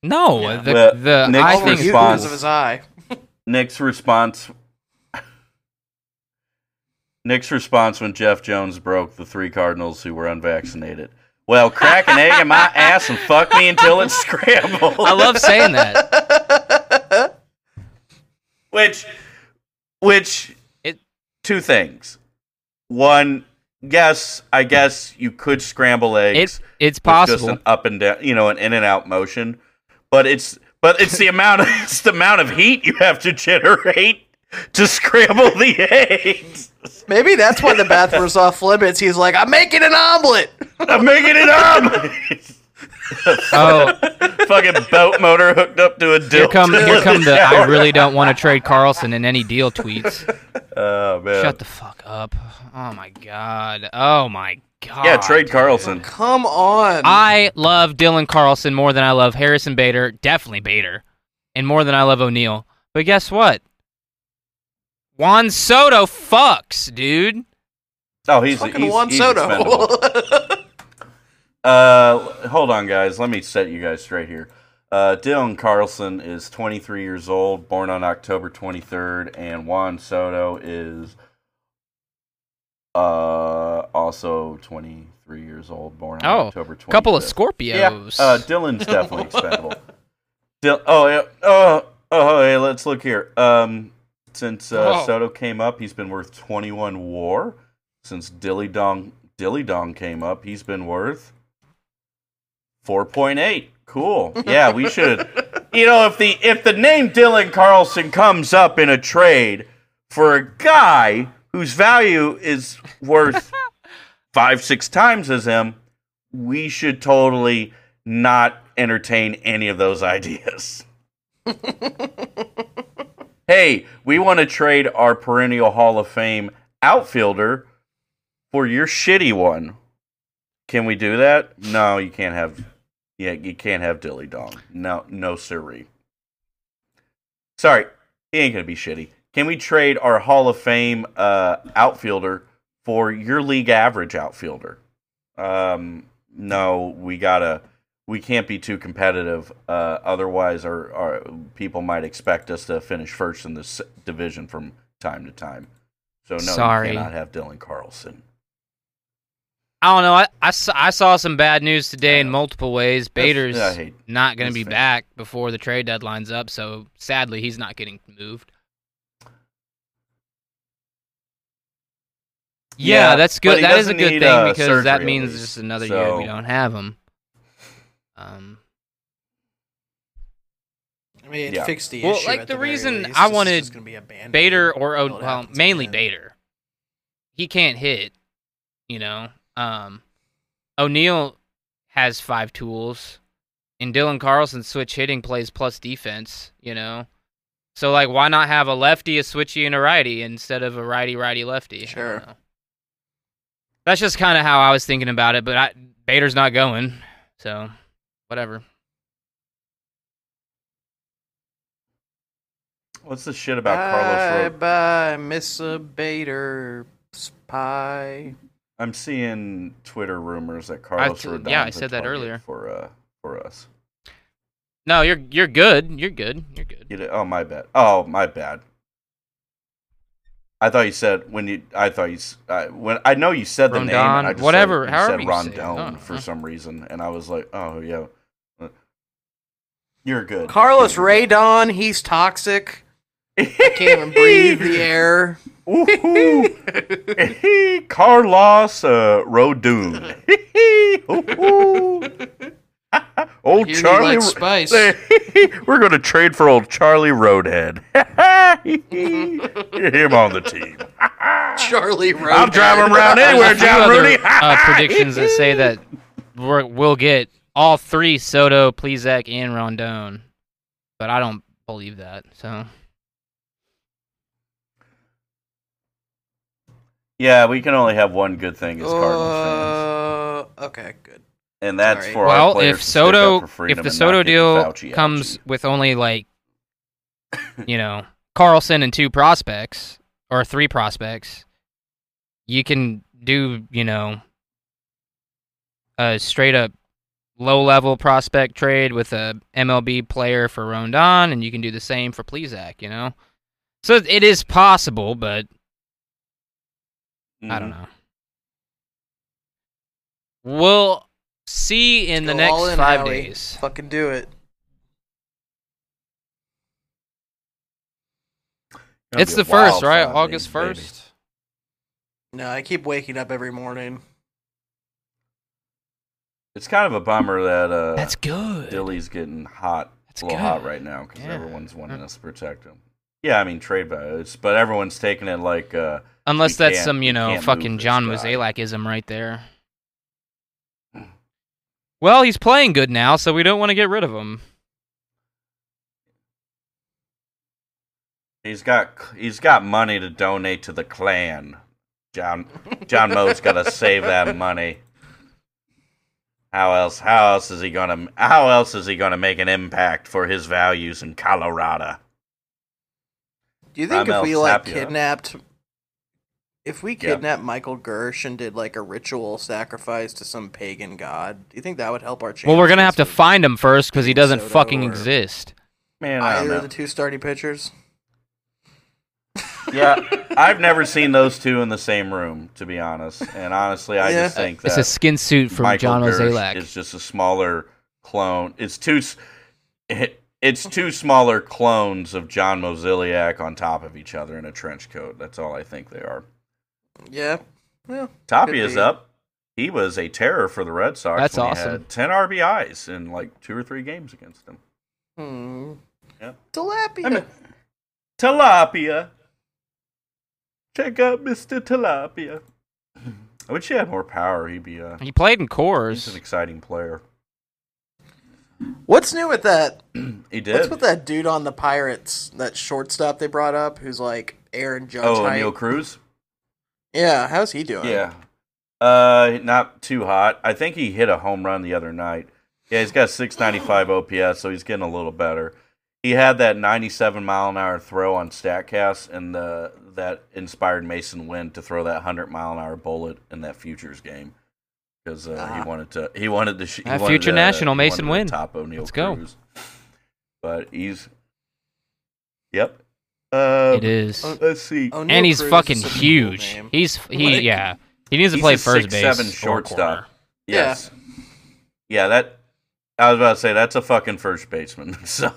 no,
Yeah.
the
Well,
the
Nick's
I
over
think
mutant
response-
because of his eye.
Nick's response. Nick's response when Jeff Jones broke the three Cardinals who were unvaccinated. Well, crack an egg in my ass and fuck me until it's scrambled.
I love saying that.
which, which,
It-
two things. One, yes, I guess you could scramble eggs.
It it's possible.
just an up and down, you know, an in and out motion. But it's but it's the amount of it's the amount of heat you have to generate to scramble the eggs.
Maybe that's why the bathroom's off limits. He's like, I'm making an omelet.
I'm making it up.
oh,
Fucking boat motor hooked up to a dildo.
here come here come the I really don't want to trade Carlson in any deal tweets.
Oh man.
Shut the fuck up. Oh my god. Oh my god.
yeah, trade Carlson.
Come on.
I love Dylan Carlson more than I love Harrison Bader, definitely Bader, and more than I love O'Neill. But guess what? Juan Soto fucks, dude.
Oh, he's
fucking
he's,
Juan
he's
Soto.
expendable. Uh, hold on, guys. Let me set you guys straight here. Uh, Dylan Carlson is 23 years old, born on October 23rd, and Juan Soto is uh also 23 years old, born on
Oh,
October 25th.
Couple of
Yeah,
Scorpios.
uh, Dylan's definitely expendable. Dil- oh yeah. Oh, oh, hey, let's look here. Um, since uh. Soto came up, he's been worth 21 WAR. Since Dilly Dong Dilly Dong came up, he's been worth 4.8. Cool. Yeah, we should. you know, if the if the name Dylan Carlson comes up in a trade for a guy whose value is worth five six times as him, we should totally not entertain any of those ideas. Hey, we want to trade our perennial Hall of Fame outfielder for your shitty one. Can we do that? No, you can't have. Yeah, you can't have Dilly Dong. No, no, sirree. Sorry, he ain't gonna be shitty. Can we trade our Hall of Fame uh, outfielder for your league average outfielder? Um, no, we gotta. We can't be too competitive. Uh, otherwise, our, our people might expect us to finish first in this division from time to time. So no,
Sorry.
you cannot have Dylan Carlson.
I don't know. I, I, saw, I saw some bad news today in multiple ways. Bader's not going to be
thing.
back before the trade deadline's up, so sadly, he's not getting moved. Yeah,
Yeah,
that's good. That is a good
need,
thing
uh,
because that means just another year we don't have him. Um,
I mean, it
Yeah.
fixed the
Well,
issue.
like,
at
the
very
reason
least.
I wanted
gonna be a Band-Aid
Bader or O- well, mainly
again.
Bader. He can't hit, you know. Um, O'Neill has five tools, and Dylan Carlson switch hitting plays plus defense. You know, so like, why not have a lefty, a switchy, and a righty instead of a righty, righty, lefty?
Sure.
That's just kind of how I was thinking about it, but I, Bader's not going, so whatever.
What's the shit about
Bye
Carlos Ro-
bye, Miss Bader Spy.
I'm seeing Twitter rumors that Carlos
t-
Rodon's
yeah, I said that earlier.
for uh for us.
No, you're you're good. You're good. You're good.
You did- oh my bad. Oh my bad. I thought you said when you. I thought you. s- Uh, when I know you said the name.
Rondon,
I just
whatever,
Said, you
however
said
you say it.
Rondon
Oh,
for
uh.
some reason, and I was like, oh yeah. You're good.
Carlos Raydon, he's toxic. I can't even breathe the air.
Ooh. Carlos uh, Rodun. Ooh. old
Hear you
Charlie.
like spice.
We're going to trade for old Charlie Roadhead. Get him on the team.
Charlie Road.
I'll drive him around anywhere,
There's a
John
other, uh, predictions that say that we're, we'll get all three Soto, Plesac, and Rondon, but I don't believe that. So
yeah, we can only have one good thing as Cardinals fans,
Uh, okay, good.
and that's
sorry.
for our
well,
players
if
to stick up
Soto
for
if the Soto
not the
deal
Fauci
comes
ouchie.
with only like you know Carlson and two prospects or three prospects, you can do you know a straight up low level prospect trade with a MLB player for Rondon, and you can do the same for Plesac. You know, so it is possible, but I don't
Mhm.
know. We'll see in the next
in,
five
Howie.
days.
Fucking do it.
Gonna
It's the first, right? August
days, baby.
first.
No, I keep waking up every morning.
It's kind of a bummer that uh,
That's good.
Dilly's getting hot.
That's
a little
good.
hot right now because
Yeah.
everyone's wanting us to protect him. Yeah, I mean trade values, but everyone's taking it like uh,
Unless that's some, you know, fucking John
guy.
Right there. Well, he's playing good now, so we don't want to get rid of him.
he's got he's got money to donate to the clan. John John Mo's got to save that money. How else? How else is he gonna? How else is he gonna make an impact for his values in Colorado?
Do you think
Raimel
if we like
Tapia.
kidnapped, if we
Yeah.
kidnapped Michael Girsch and did like a ritual sacrifice to some pagan god, do you think that would help our chances?
Well, we're gonna have to find him first because he doesn't
Soto
fucking
or-
exist.
Man, I don't
either
know.
of the two starting pitchers?
Yeah, I've never seen those two in the same room, to be honest. And honestly, I
Yeah.
just think
It's a skin suit from
Michael
John Girsch
It's just a smaller clone. It's two. It, it's two smaller clones of John Mozeliak on top of each other in a trench coat. That's all I think they are.
Yeah. Well,
Tapia's
is
up. He was a terror for the Red Sox.
That's
when he
awesome.
had Ten RBIs in like two or three games against him.
hmm.
Yeah.
Tilapia.
I mean- Tilapia. Check out Mr. Tilapia. I wish he had more power. He'd be uh,
He played in cores.
he's an exciting player.
What's new with that?
He did.
What's with that dude on the Pirates? That shortstop they brought up, who's like Aaron Judge
oh,
height?
Neil Cruz.
Yeah, how's he doing?
Yeah. Uh, not too hot. I think he hit a home run the other night. Yeah, he's got 695 OPS, so he's getting a little better. He had that 97 mile an hour throw on Statcast, and the that inspired Masyn Winn to throw that 100 mile an hour bullet in that futures game because uh,
Ah.
he wanted to. He wanted to. Sh- he
Uh,
wanted
future
to-
national
he
Masyn
wanted
Winn.
to Top O'Neal
Let's go.
But he's. Yep. Uh,
It is.
Let's see.
Oneil
and he's
Cruz
fucking
such a cool
huge.
name.
He's he
Like-
yeah. He needs to play
a
first
6'7"
base or
shortstop.
corner.
Yes. Yeah, that I was about to say that's a fucking first baseman. So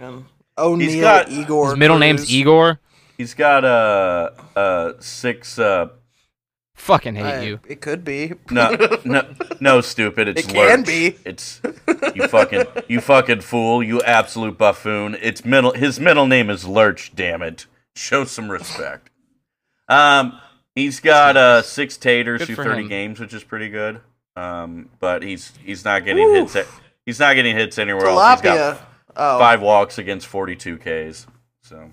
Um, Oneil
got-
Igor.
His middle name's Igor.
He's got a uh, uh, six. Uh,
Fucking hate
I-
you.
It could be.
no, no, no, stupid. It's
It can
Lurch.
be.
It's you fucking you fucking fool. You absolute buffoon. It's middle. His middle name is Lurch. Damn it. Show some respect. Um, he's got uh six taters
Good
through thirty
him.
games, which is pretty good. Um, but he's he's not getting hits. At, he's not getting hits anywhere else. He's got
Tilapia. Oh,
five walks against 42 Ks. So,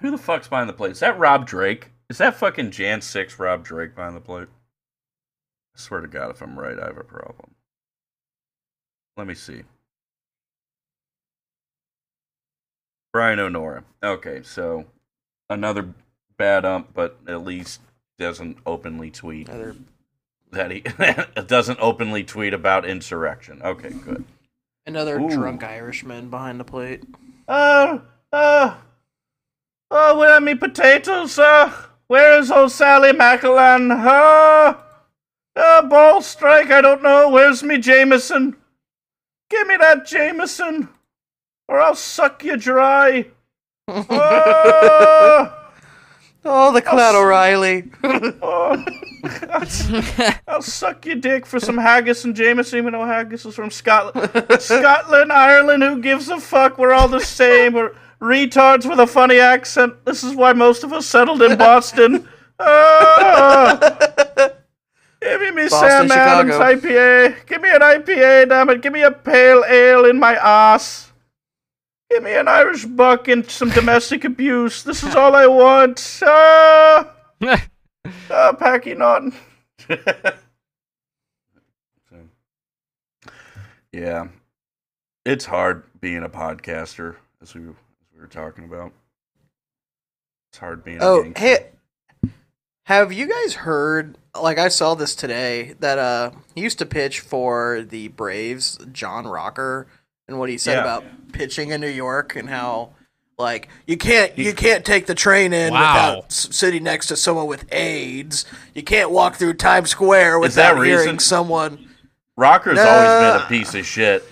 who the fuck's behind the plate? Is that Rob Drake? Is that fucking Jan Six Rob Drake behind the plate? I swear to God, if I'm right, I have a problem. Let me see. Brian O'Nora. Okay, so another bad ump, but at least doesn't openly tweet that he doesn't openly tweet about insurrection. Okay, good.
another
Ooh.
drunk Irishman behind the plate.
Uh, uh, oh, where are me potatoes, uh? Where is old Sally Macallan? Uh, uh, ball strike, I don't know. Where's me Jameson? Give me that Jameson. or I'll suck you dry. Ah!
Oh, the Cloud O'Reilly.
Oh. I'll suck your dick for some haggis and Jameson, even though haggis is from Scotland. Scotland, Ireland, who gives a fuck? We're all the same. We're retards with a funny accent. This is why most of us settled in Boston. Ah. Give me me Sam Adams IPA. Give me an IPA, damn it. Give me a pale ale in my ass. Give me an Irish buck and some domestic abuse. This is all I want. Ah. Ah, Packy Naughton. yeah, it's hard being a podcaster, as we we were talking about. It's hard being.
Oh,
gangster.
hey, have you guys heard? Like, I saw this today that uh, he used to pitch for the Braves, John Rocker, and what he said
Yeah.
about pitching in New York and how. Like you can't you can't take the train in
Wow.
without s- sitting next to someone with AIDS. You can't walk through Times Square
Is that
without hearing
reason?
someone.
Rocker's
Nah.
always been a piece of shit.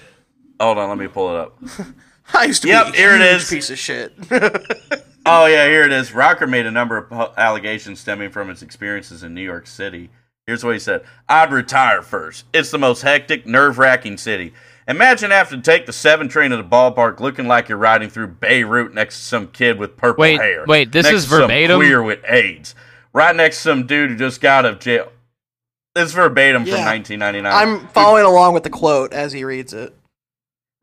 Hold on, let me pull it up.
I used to
Yep,
be a
here it
huge
is.
piece of shit.
Oh yeah, here it is. Rocker made a number of allegations stemming from his experiences in New York City. Here's what he said: "I'd retire first. It's the most hectic, nerve-wracking city. Imagine having to take the seven train to the ballpark, looking like you're riding through Beirut next to some kid with purple
Wait,
hair.
wait, this
next
is
to some
verbatim?
queer with AIDS, right next to some dude who just got out of jail. This is verbatim from 1999.
I'm following along with the quote as he reads it.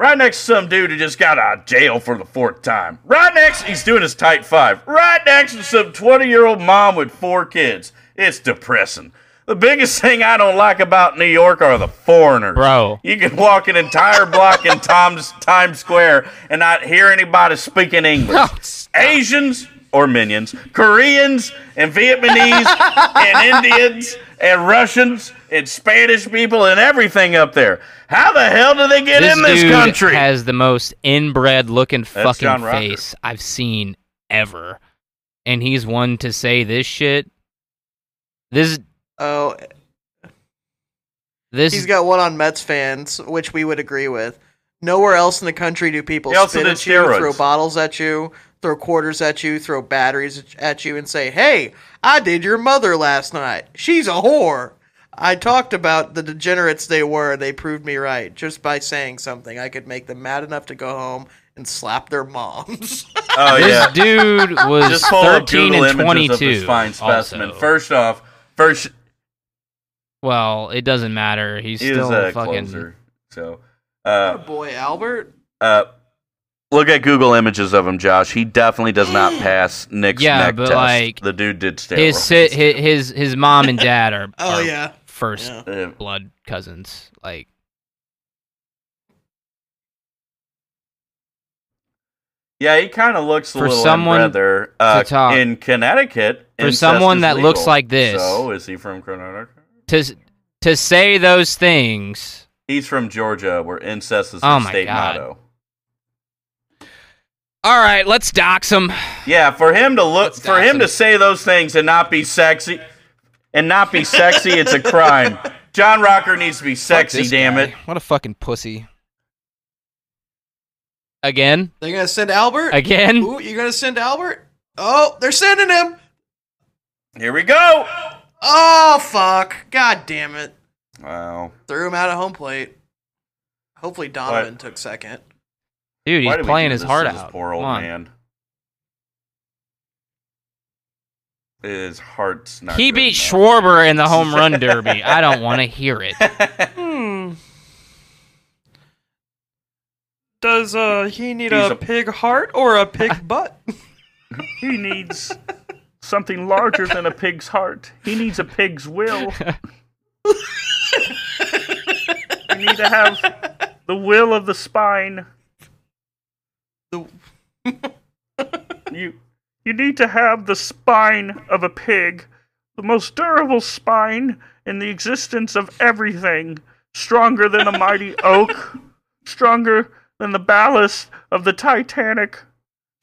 Right next to some dude who just got out of jail for the fourth time. Right next, he's doing his tight five. Right next to some 20 year old mom with four kids. It's depressing. The biggest thing I don't like about New York are the foreigners.
Bro.
You can walk an entire block in Tom's, Times Square and not hear anybody speaking English.
Oh, stop.
Asians or minions, Koreans and Vietnamese and Indians and Russians and Spanish people and everything up there. How the hell do they get
this
in this
dude
country?
has the most inbred looking
That's
fucking face I've seen ever, and he's one to say this shit. This
Oh,
this
He's got one on Mets fans, which we would agree with. Nowhere else in the country do people
He
spit
did
at you, throw bottles at you, throw quarters at you, throw batteries at you, and say, "Hey, I did your mother last night. She's a whore." I talked about the degenerates they were. They proved me right just by saying something. I could make them mad enough to go home and slap their moms.
oh
this
yeah.
dude was
Just pull up
13
Google
and
images of
22.
this fine specimen.
also.
First off, first
well, it doesn't matter. He's
he
still
was a
fucking.
closer. So, uh,
Boy, Albert.
uh, look at Google images of him, Josh. He definitely does not pass Nick's
Yeah,
neck
but,
test.
like,
the dude did steroids.
His, si- his his his mom and dad are,
Oh
are
yeah.
first
Yeah.
Blood cousins. Like
Yeah, he kind of looks a
For
little
someone
inbred uh,
to talk-
in Connecticut.
For someone that
legal.
looks like this.
So is he from Connecticut?
to to say those things.
He's from Georgia, where incest is
Oh
the
my
state
God.
motto.
All right, let's dox him.
Yeah, for him to look, for him
him.
to say those things and not be sexy, and not be sexy, it's a crime. John Rocker needs to be sexy. Damn it!
What a fucking pussy. Again,
They're gonna send Albert.
again.
Ooh, you're gonna send Albert? Oh, they're sending him.
Here we go.
Oh fuck! God damn it!
Wow.
Threw him out of home plate. Hopefully Donovan took second.
Dude,
Why
he's playing his heart
to this
out.
Poor old man. His heart's not.
He beat
enough.
Schwarber in the home run derby. I don't want to hear it.
Hmm. Does uh he need
He's a-
pig heart or a pig butt?
He needs something larger than a pig's heart. He needs a pig's will. you need to have the will of the spine.
The-
you you need to have the spine of a pig, the most durable spine in the existence of everything, stronger than a mighty oak, stronger than the ballast of the Titanic,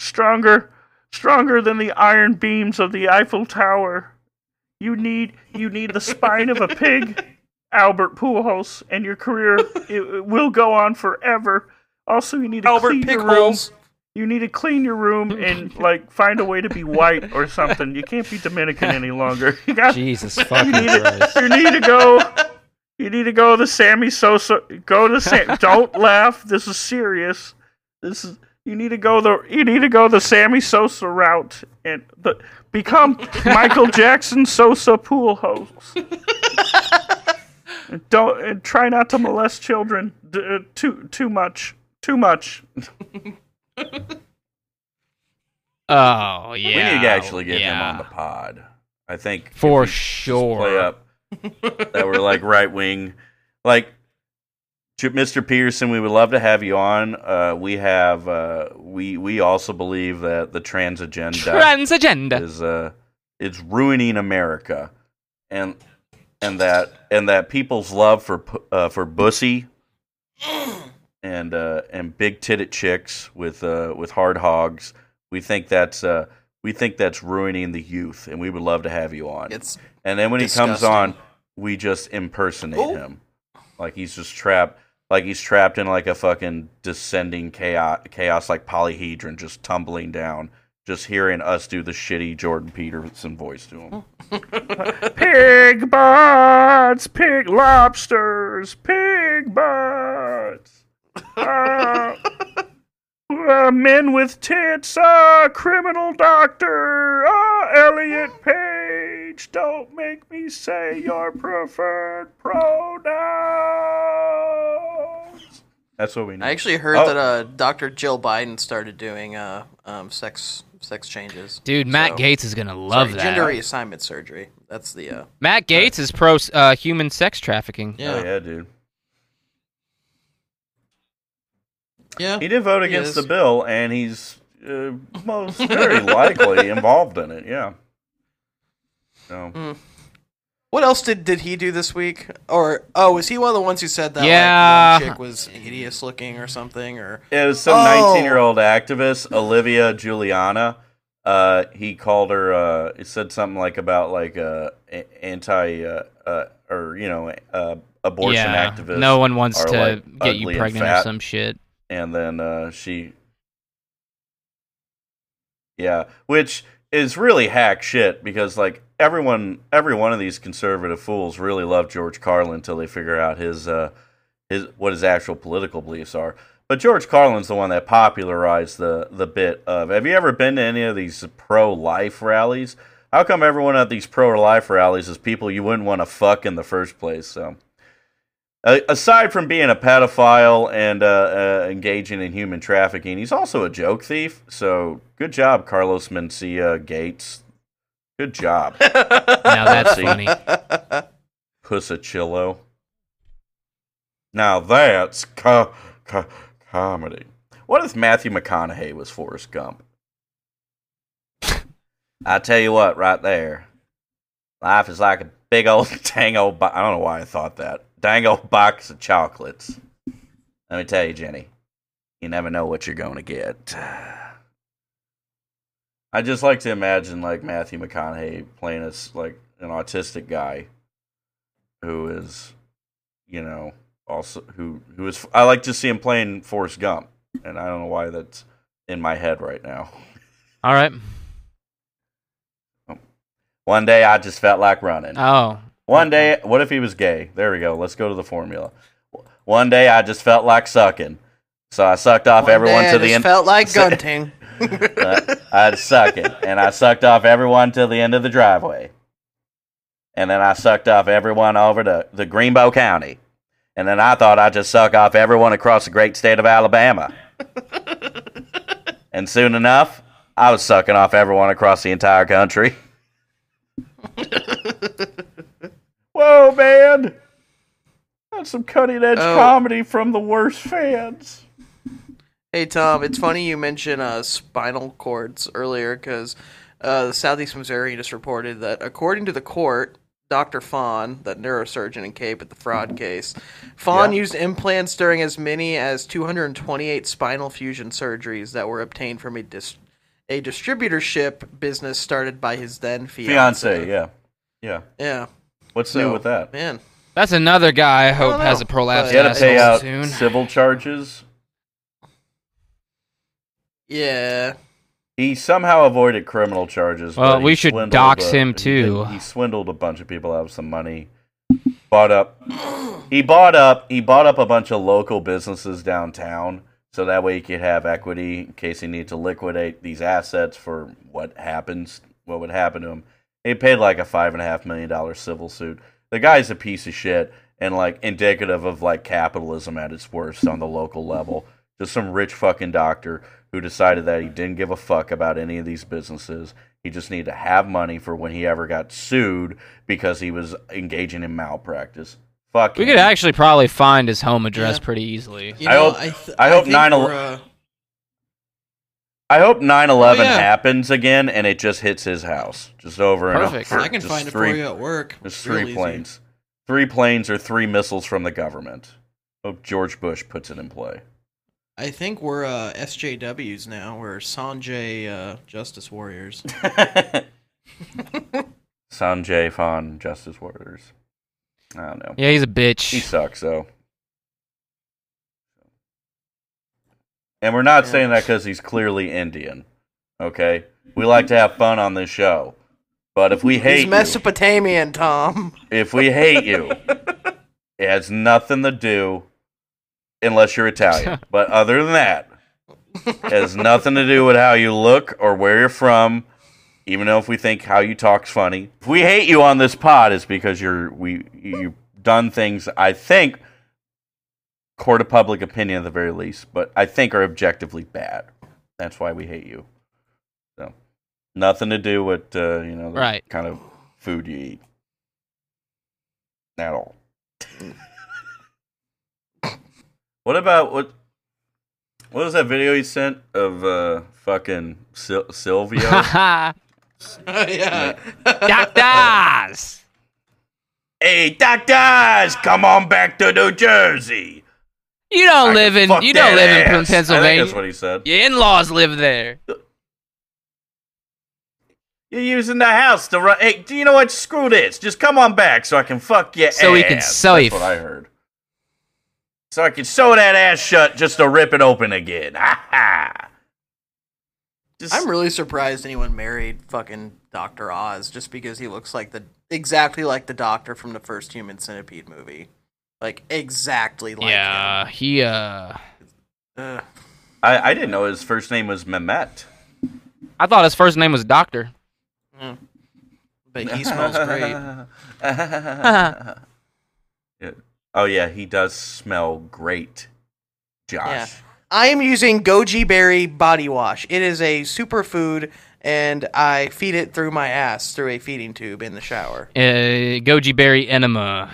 stronger stronger than the iron beams of the Eiffel Tower. You need you need the spine of a pig, Albert Pujols, and your career it, it will go on forever.
Also, you need to
Albert
clean your room. You need to clean your room and like find a way to be white or something. You can't be Dominican any longer. You got
Jesus fucking Christ.
you need to go. You need to go the Sammy Sosa. Go to Sam. don't laugh. This is serious. This is. You need to go the. You need to go the Sammy Sosa route and the become Michael Jackson Sosa pool host. And don't and try not to molest children d- uh, too too much. Too much.
Oh yeah.
we need to actually get him on the pod. I think
For
if we just
sure.
Play up that we're like right wing, like Mr. Peterson. We would love to have you on. Uh, we have uh, we we also believe that the trans agenda
Trans agenda.
is uh it's ruining America, and and that and that people's love for uh, for bussy and uh, and big titted chicks with uh, with hard hogs. We think that's uh, we think that's ruining the youth, and we would love to have you on.
It's
and then when he comes on, we just impersonate
Oh.
him, like he's just trapped, like he's trapped in like a fucking descending chaos, chaos like polyhedron, just tumbling down. Just hearing us do the shitty Jordan Peterson voice to him.
Pig butts, pig lobsters, pig butts. Uh, uh, men with tits, uh, criminal doctor, uh, Elliot Page. Don't make me say your preferred pronouns.
That's what we need.
I actually heard
Oh.
that uh, Dr. Jill Biden started doing uh, um, sex sex changes.
Dude, Matt
So-
Gaetz is gonna love
Sorry,
that.
Gender reassignment surgery. That's the uh,
Matt Gaetz is pro uh, human sex trafficking.
yeah
Oh yeah, dude.
Yeah.
He did vote against the bill, and he's uh, most very likely involved in it. Yeah. So
Mm. What else did, did he do this week? Or oh, was he one of the ones who said that
Yeah.
like, one chick was hideous looking or something? Or
it was some
Oh.
nineteen-year-old activist, Olivia Juliana. Uh, he called her. Uh, he said something like about like uh, a- anti uh, uh, or you know uh, abortion
yeah,
activists.
no one wants
are,
to
like,
get you
ugly and
pregnant or some shit.
And then uh, she yeah which is really hack shit because like everyone every one of these conservative fools really love george carlin until they figure out his uh his what his actual political beliefs are. But george carlin's the one that popularized the the bit of have you ever been to any of these pro-life rallies? How come everyone at these pro-life rallies is people you wouldn't want to fuck in the first place? So uh, aside from being a pedophile and uh, uh, engaging in human trafficking, he's also a joke thief. So good job, Carlos Mencia Gaetz. Good job,
Now that's funny.
Pusachillo. Now that's co- co- comedy. What if Matthew McConaughey was Forrest Gump? I tell you what, right there, life is like a big old tango. Bo- I don't know why I thought that. Dang old box of chocolates. Let me tell you, Jenny, you never know what you're going to get. I just like to imagine like Matthew McConaughey playing as like an autistic guy who is, you know, also who who is. I like to see him playing Forrest Gump, and I don't know why that's in my head right now.
All right.
One day I just felt like running.
Oh,
One day, what if he was gay? There we go. Let's go to the formula. One day I just felt like sucking, so I sucked off
One
everyone to
I
the end.
felt like gunting.
Uh, I'd suck it, and I sucked off everyone to the end of the driveway, and then I sucked off everyone over to the Greenbow County, and then I thought I'd just suck off everyone across the great state of Alabama, and soon enough, I was sucking off everyone across the entire country.
Whoa, man! That's some cutting edge
Oh.
comedy from the worst fans.
Hey Tom, it's funny you mentioned uh, spinal cords earlier because uh, the Southeast Missouri just reported that according to the court, Dr. Fonn, that neurosurgeon in Cape at the fraud case, Fonn
Yeah.
used implants during as many as 228 spinal fusion surgeries that were obtained from a dis- a distributorship business started by his then fiance.
Fiance, yeah, yeah.
Yeah.
What's
So,
new with that?
Man.
that's another guy I hope
don't
has a prolapse
but-
You got to pay out
soon.
civil charges.
Yeah.
He somehow avoided criminal charges.
Well,
but
we should
swindled
dox
a-
him,
he
too.
He swindled a bunch of people out of some money. Bought up. He bought up. He bought up a bunch of local businesses downtown, so that way he could have equity in case he needed to liquidate these assets for what happens. What would happen to him? He paid like a five and a half million dollar civil suit. The guy's a piece of shit and like indicative of like capitalism at its worst on the local level. Just some rich fucking doctor who decided that he didn't give a fuck about any of these businesses. He just needed to have money for when he ever got sued because he was engaging in malpractice. Fuck.
We
him.
could actually probably find his home address
Yeah.
pretty easily.
You
I hope-
I, th-
I hope
think
9
we're, uh,
I hope 9/11
Oh, yeah.
happens again and it just hits his house, just over
Perfect.
and over.
I can
Just
find it
three,
for you at work.
Just
Real
three
easy.
planes, three planes or three missiles from the government. Hope George Bush puts it in play.
I think we're uh, SJWs now. We're Sonjay uh, Justice Warriors.
Sonjay Fonn, Justice Warriors. I don't know.
Yeah, he's a bitch.
He sucks, though. And we're not
Yeah.
saying that because he's clearly Indian. Okay? We like to have fun on this show. But if we hate
He's
you,
Mesopotamian, Tom.
if we hate you, it has nothing to do unless you're Italian. but other than that, it has nothing to do with how you look or where you're from. Even though if we think how you talk's funny, if we hate you on this pod, it's because you're we you've done things I think court of public opinion at the very least, but I think are objectively bad. That's why we hate you. So nothing to do with uh, you know the
Right.
kind of food you eat at all. what about what? What was that video you sent of uh, fucking Sil- Silvio?
yeah.
Doctors!
hey, doctors, come on back to New Jersey.
You don't
I
live in you don't
that
live in
ass. I
Pennsylvania.
think that's what he said.
Your in-laws live there.
You're using the house to run. Hey, do you know what? Screw this. Just come on back so I can fuck your
So
ass.
he can sew
That's
you-
what I heard. So I can sew that ass shut just to rip it open again. Ha ha. Just,
I'm really surprised anyone married fucking Doctor Oz just because he looks like the exactly like the Doctor from the first Human Centipede movie, like exactly like
yeah, he uh
him. Ugh.
I, I didn't know his first name was Mehmet.
I thought his first name was Doctor.
But he smells great.
Yeah. Oh yeah, he does smell great, Josh.
Yeah. I am using goji berry body wash. It is a superfood, and I feed it through my ass through a feeding tube in the shower.
Uh, goji berry enema.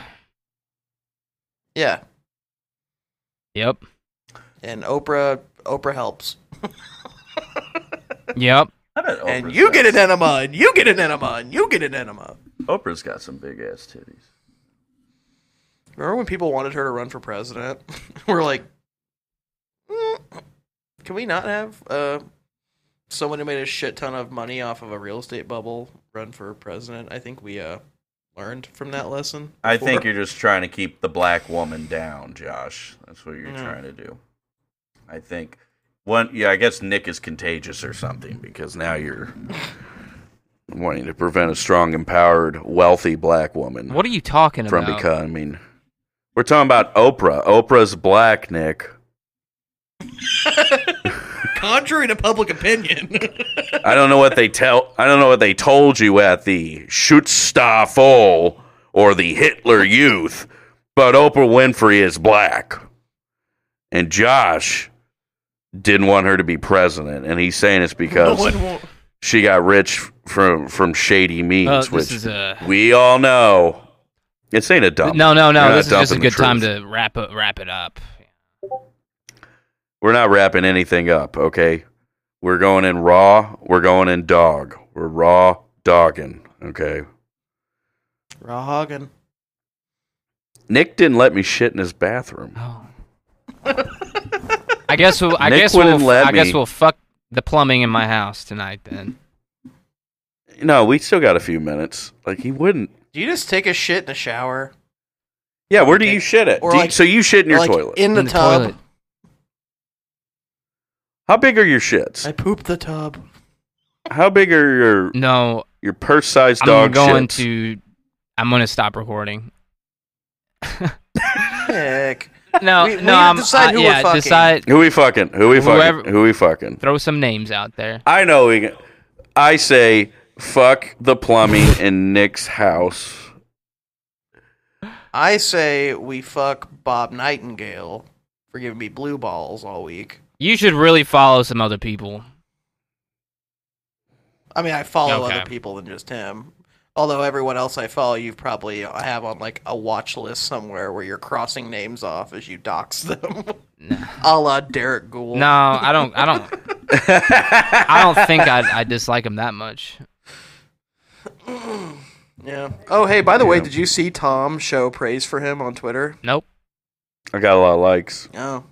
Yeah,
Yep.
and Oprah Oprah helps,
Yep.
And you
got
get an enema, and you get an enema, and you get an enema.
Oprah's got some big ass titties.
Remember when people wanted her to run for president? We're like, "Mm, can we not have uh, someone who made a shit ton of money off of a real estate bubble run for president? I think we uh, learned from that lesson.
I think you're just trying to keep the black woman down, Josh. That's what you're
Yeah.
trying to do. I think one yeah, I guess Nick is contagious or something because now you're wanting to prevent a strong, empowered, wealthy black woman
What are you talking
from
about?
becoming We're talking about Oprah. Oprah's black, Nick.
Contrary to public opinion.
I don't know what they tell. I don't know what they told you at the Schutzstaffel or the Hitler Youth, but Oprah Winfrey is black, and Josh didn't want her to be president, and he's saying it's because
one won't.
she got rich from from shady means,
Uh,
which
is a
we all know. It's ain't a dump.
no, no, no. This is just a
dumping the
good time to wrap it, wrap it up.
We're not wrapping anything up, okay? We're going in raw. We're going in dog. We're raw dogging, okay?
Raw hogging.
Nick didn't let me shit in his bathroom.
Oh. I guess we'll. I
Nick
guess we'll.
wouldn't let
I guess we'll fuck the plumbing in my house tonight. Then
No, we still got a few minutes. Like he wouldn't.
Do you just take a shit in the shower?
Yeah, where do you shit it? Do you-
like-
so you shit in your
like
toilet.
in the,
In the
tub?
toilet.
How big are your shits?
I pooped the tub.
How big are your
No,
your purse sized
I'm
dog
going
shits?
to. I'm going to stop recording.
Heck.
No,
We- we
no, I'm,
decide
I-
who we're
yeah,
fucking.
decide.
Who we fucking? Who we
Whoever-
fucking? Who we fucking?
Throw some names out there.
I know. We, I say fuck the plumbing in Nick's house.
I say we fuck Bob Nightingale for giving me blue balls all week.
You should really follow some other people.
I mean, I follow
Okay.
other people than just him. Although everyone else I follow, you probably have on like a watch list somewhere where you're crossing names off as you dox them, a la Derrick Goold.
No, I don't. I don't. I don't think I I dislike him that much.
Yeah. Oh, hey, by the way, did you see Tom show praise for him on Twitter?
Nope.
I got a lot of likes.
Oh.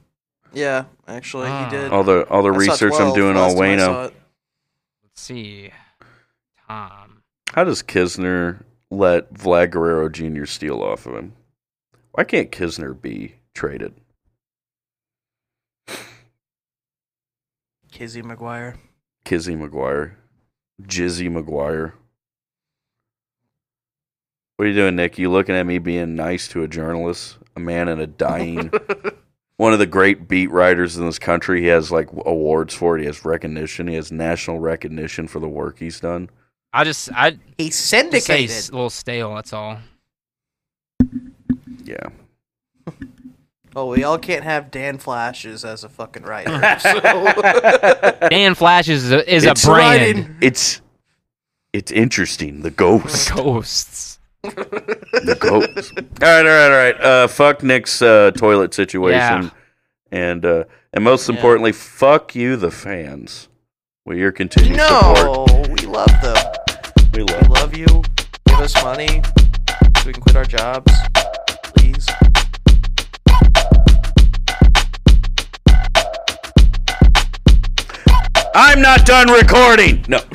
Yeah, actually,
Ah.
he did.
All the all the
I saw
research I'm doing
last
on
time
Wayno.
Let's see. Tom.
How does Knizner let Vlad Guerrero Jr. steal off of him? Why can't Knizner be traded?
Kizzy McGuire.
Kizzy McGuire, Jizzy McGuire. What are you doing, Nick? You looking at me being nice to a journalist, a man in a dying, one of the great beat writers in this country. He has like awards for it. He has recognition. He has national recognition for the work he's done.
I just I
He's
just say
syndicated.
it's a little stale. That's all.
Yeah.
Oh, we all can't have Dan Flashes as a fucking writer. so.
Dan Flashes is a, is
It's
a brand.
writing.
It's it's interesting. The ghost.
Ghosts.
The ghost. all right, all right, all right. Uh, fuck Nick's uh, toilet situation,
Yeah.
and uh, and most
Yeah.
importantly, fuck you, the fans. With your continued support,
No, we love them.
we
We
love.
love you. Give us money so we can quit our jobs. Please.
I'm not done recording. No.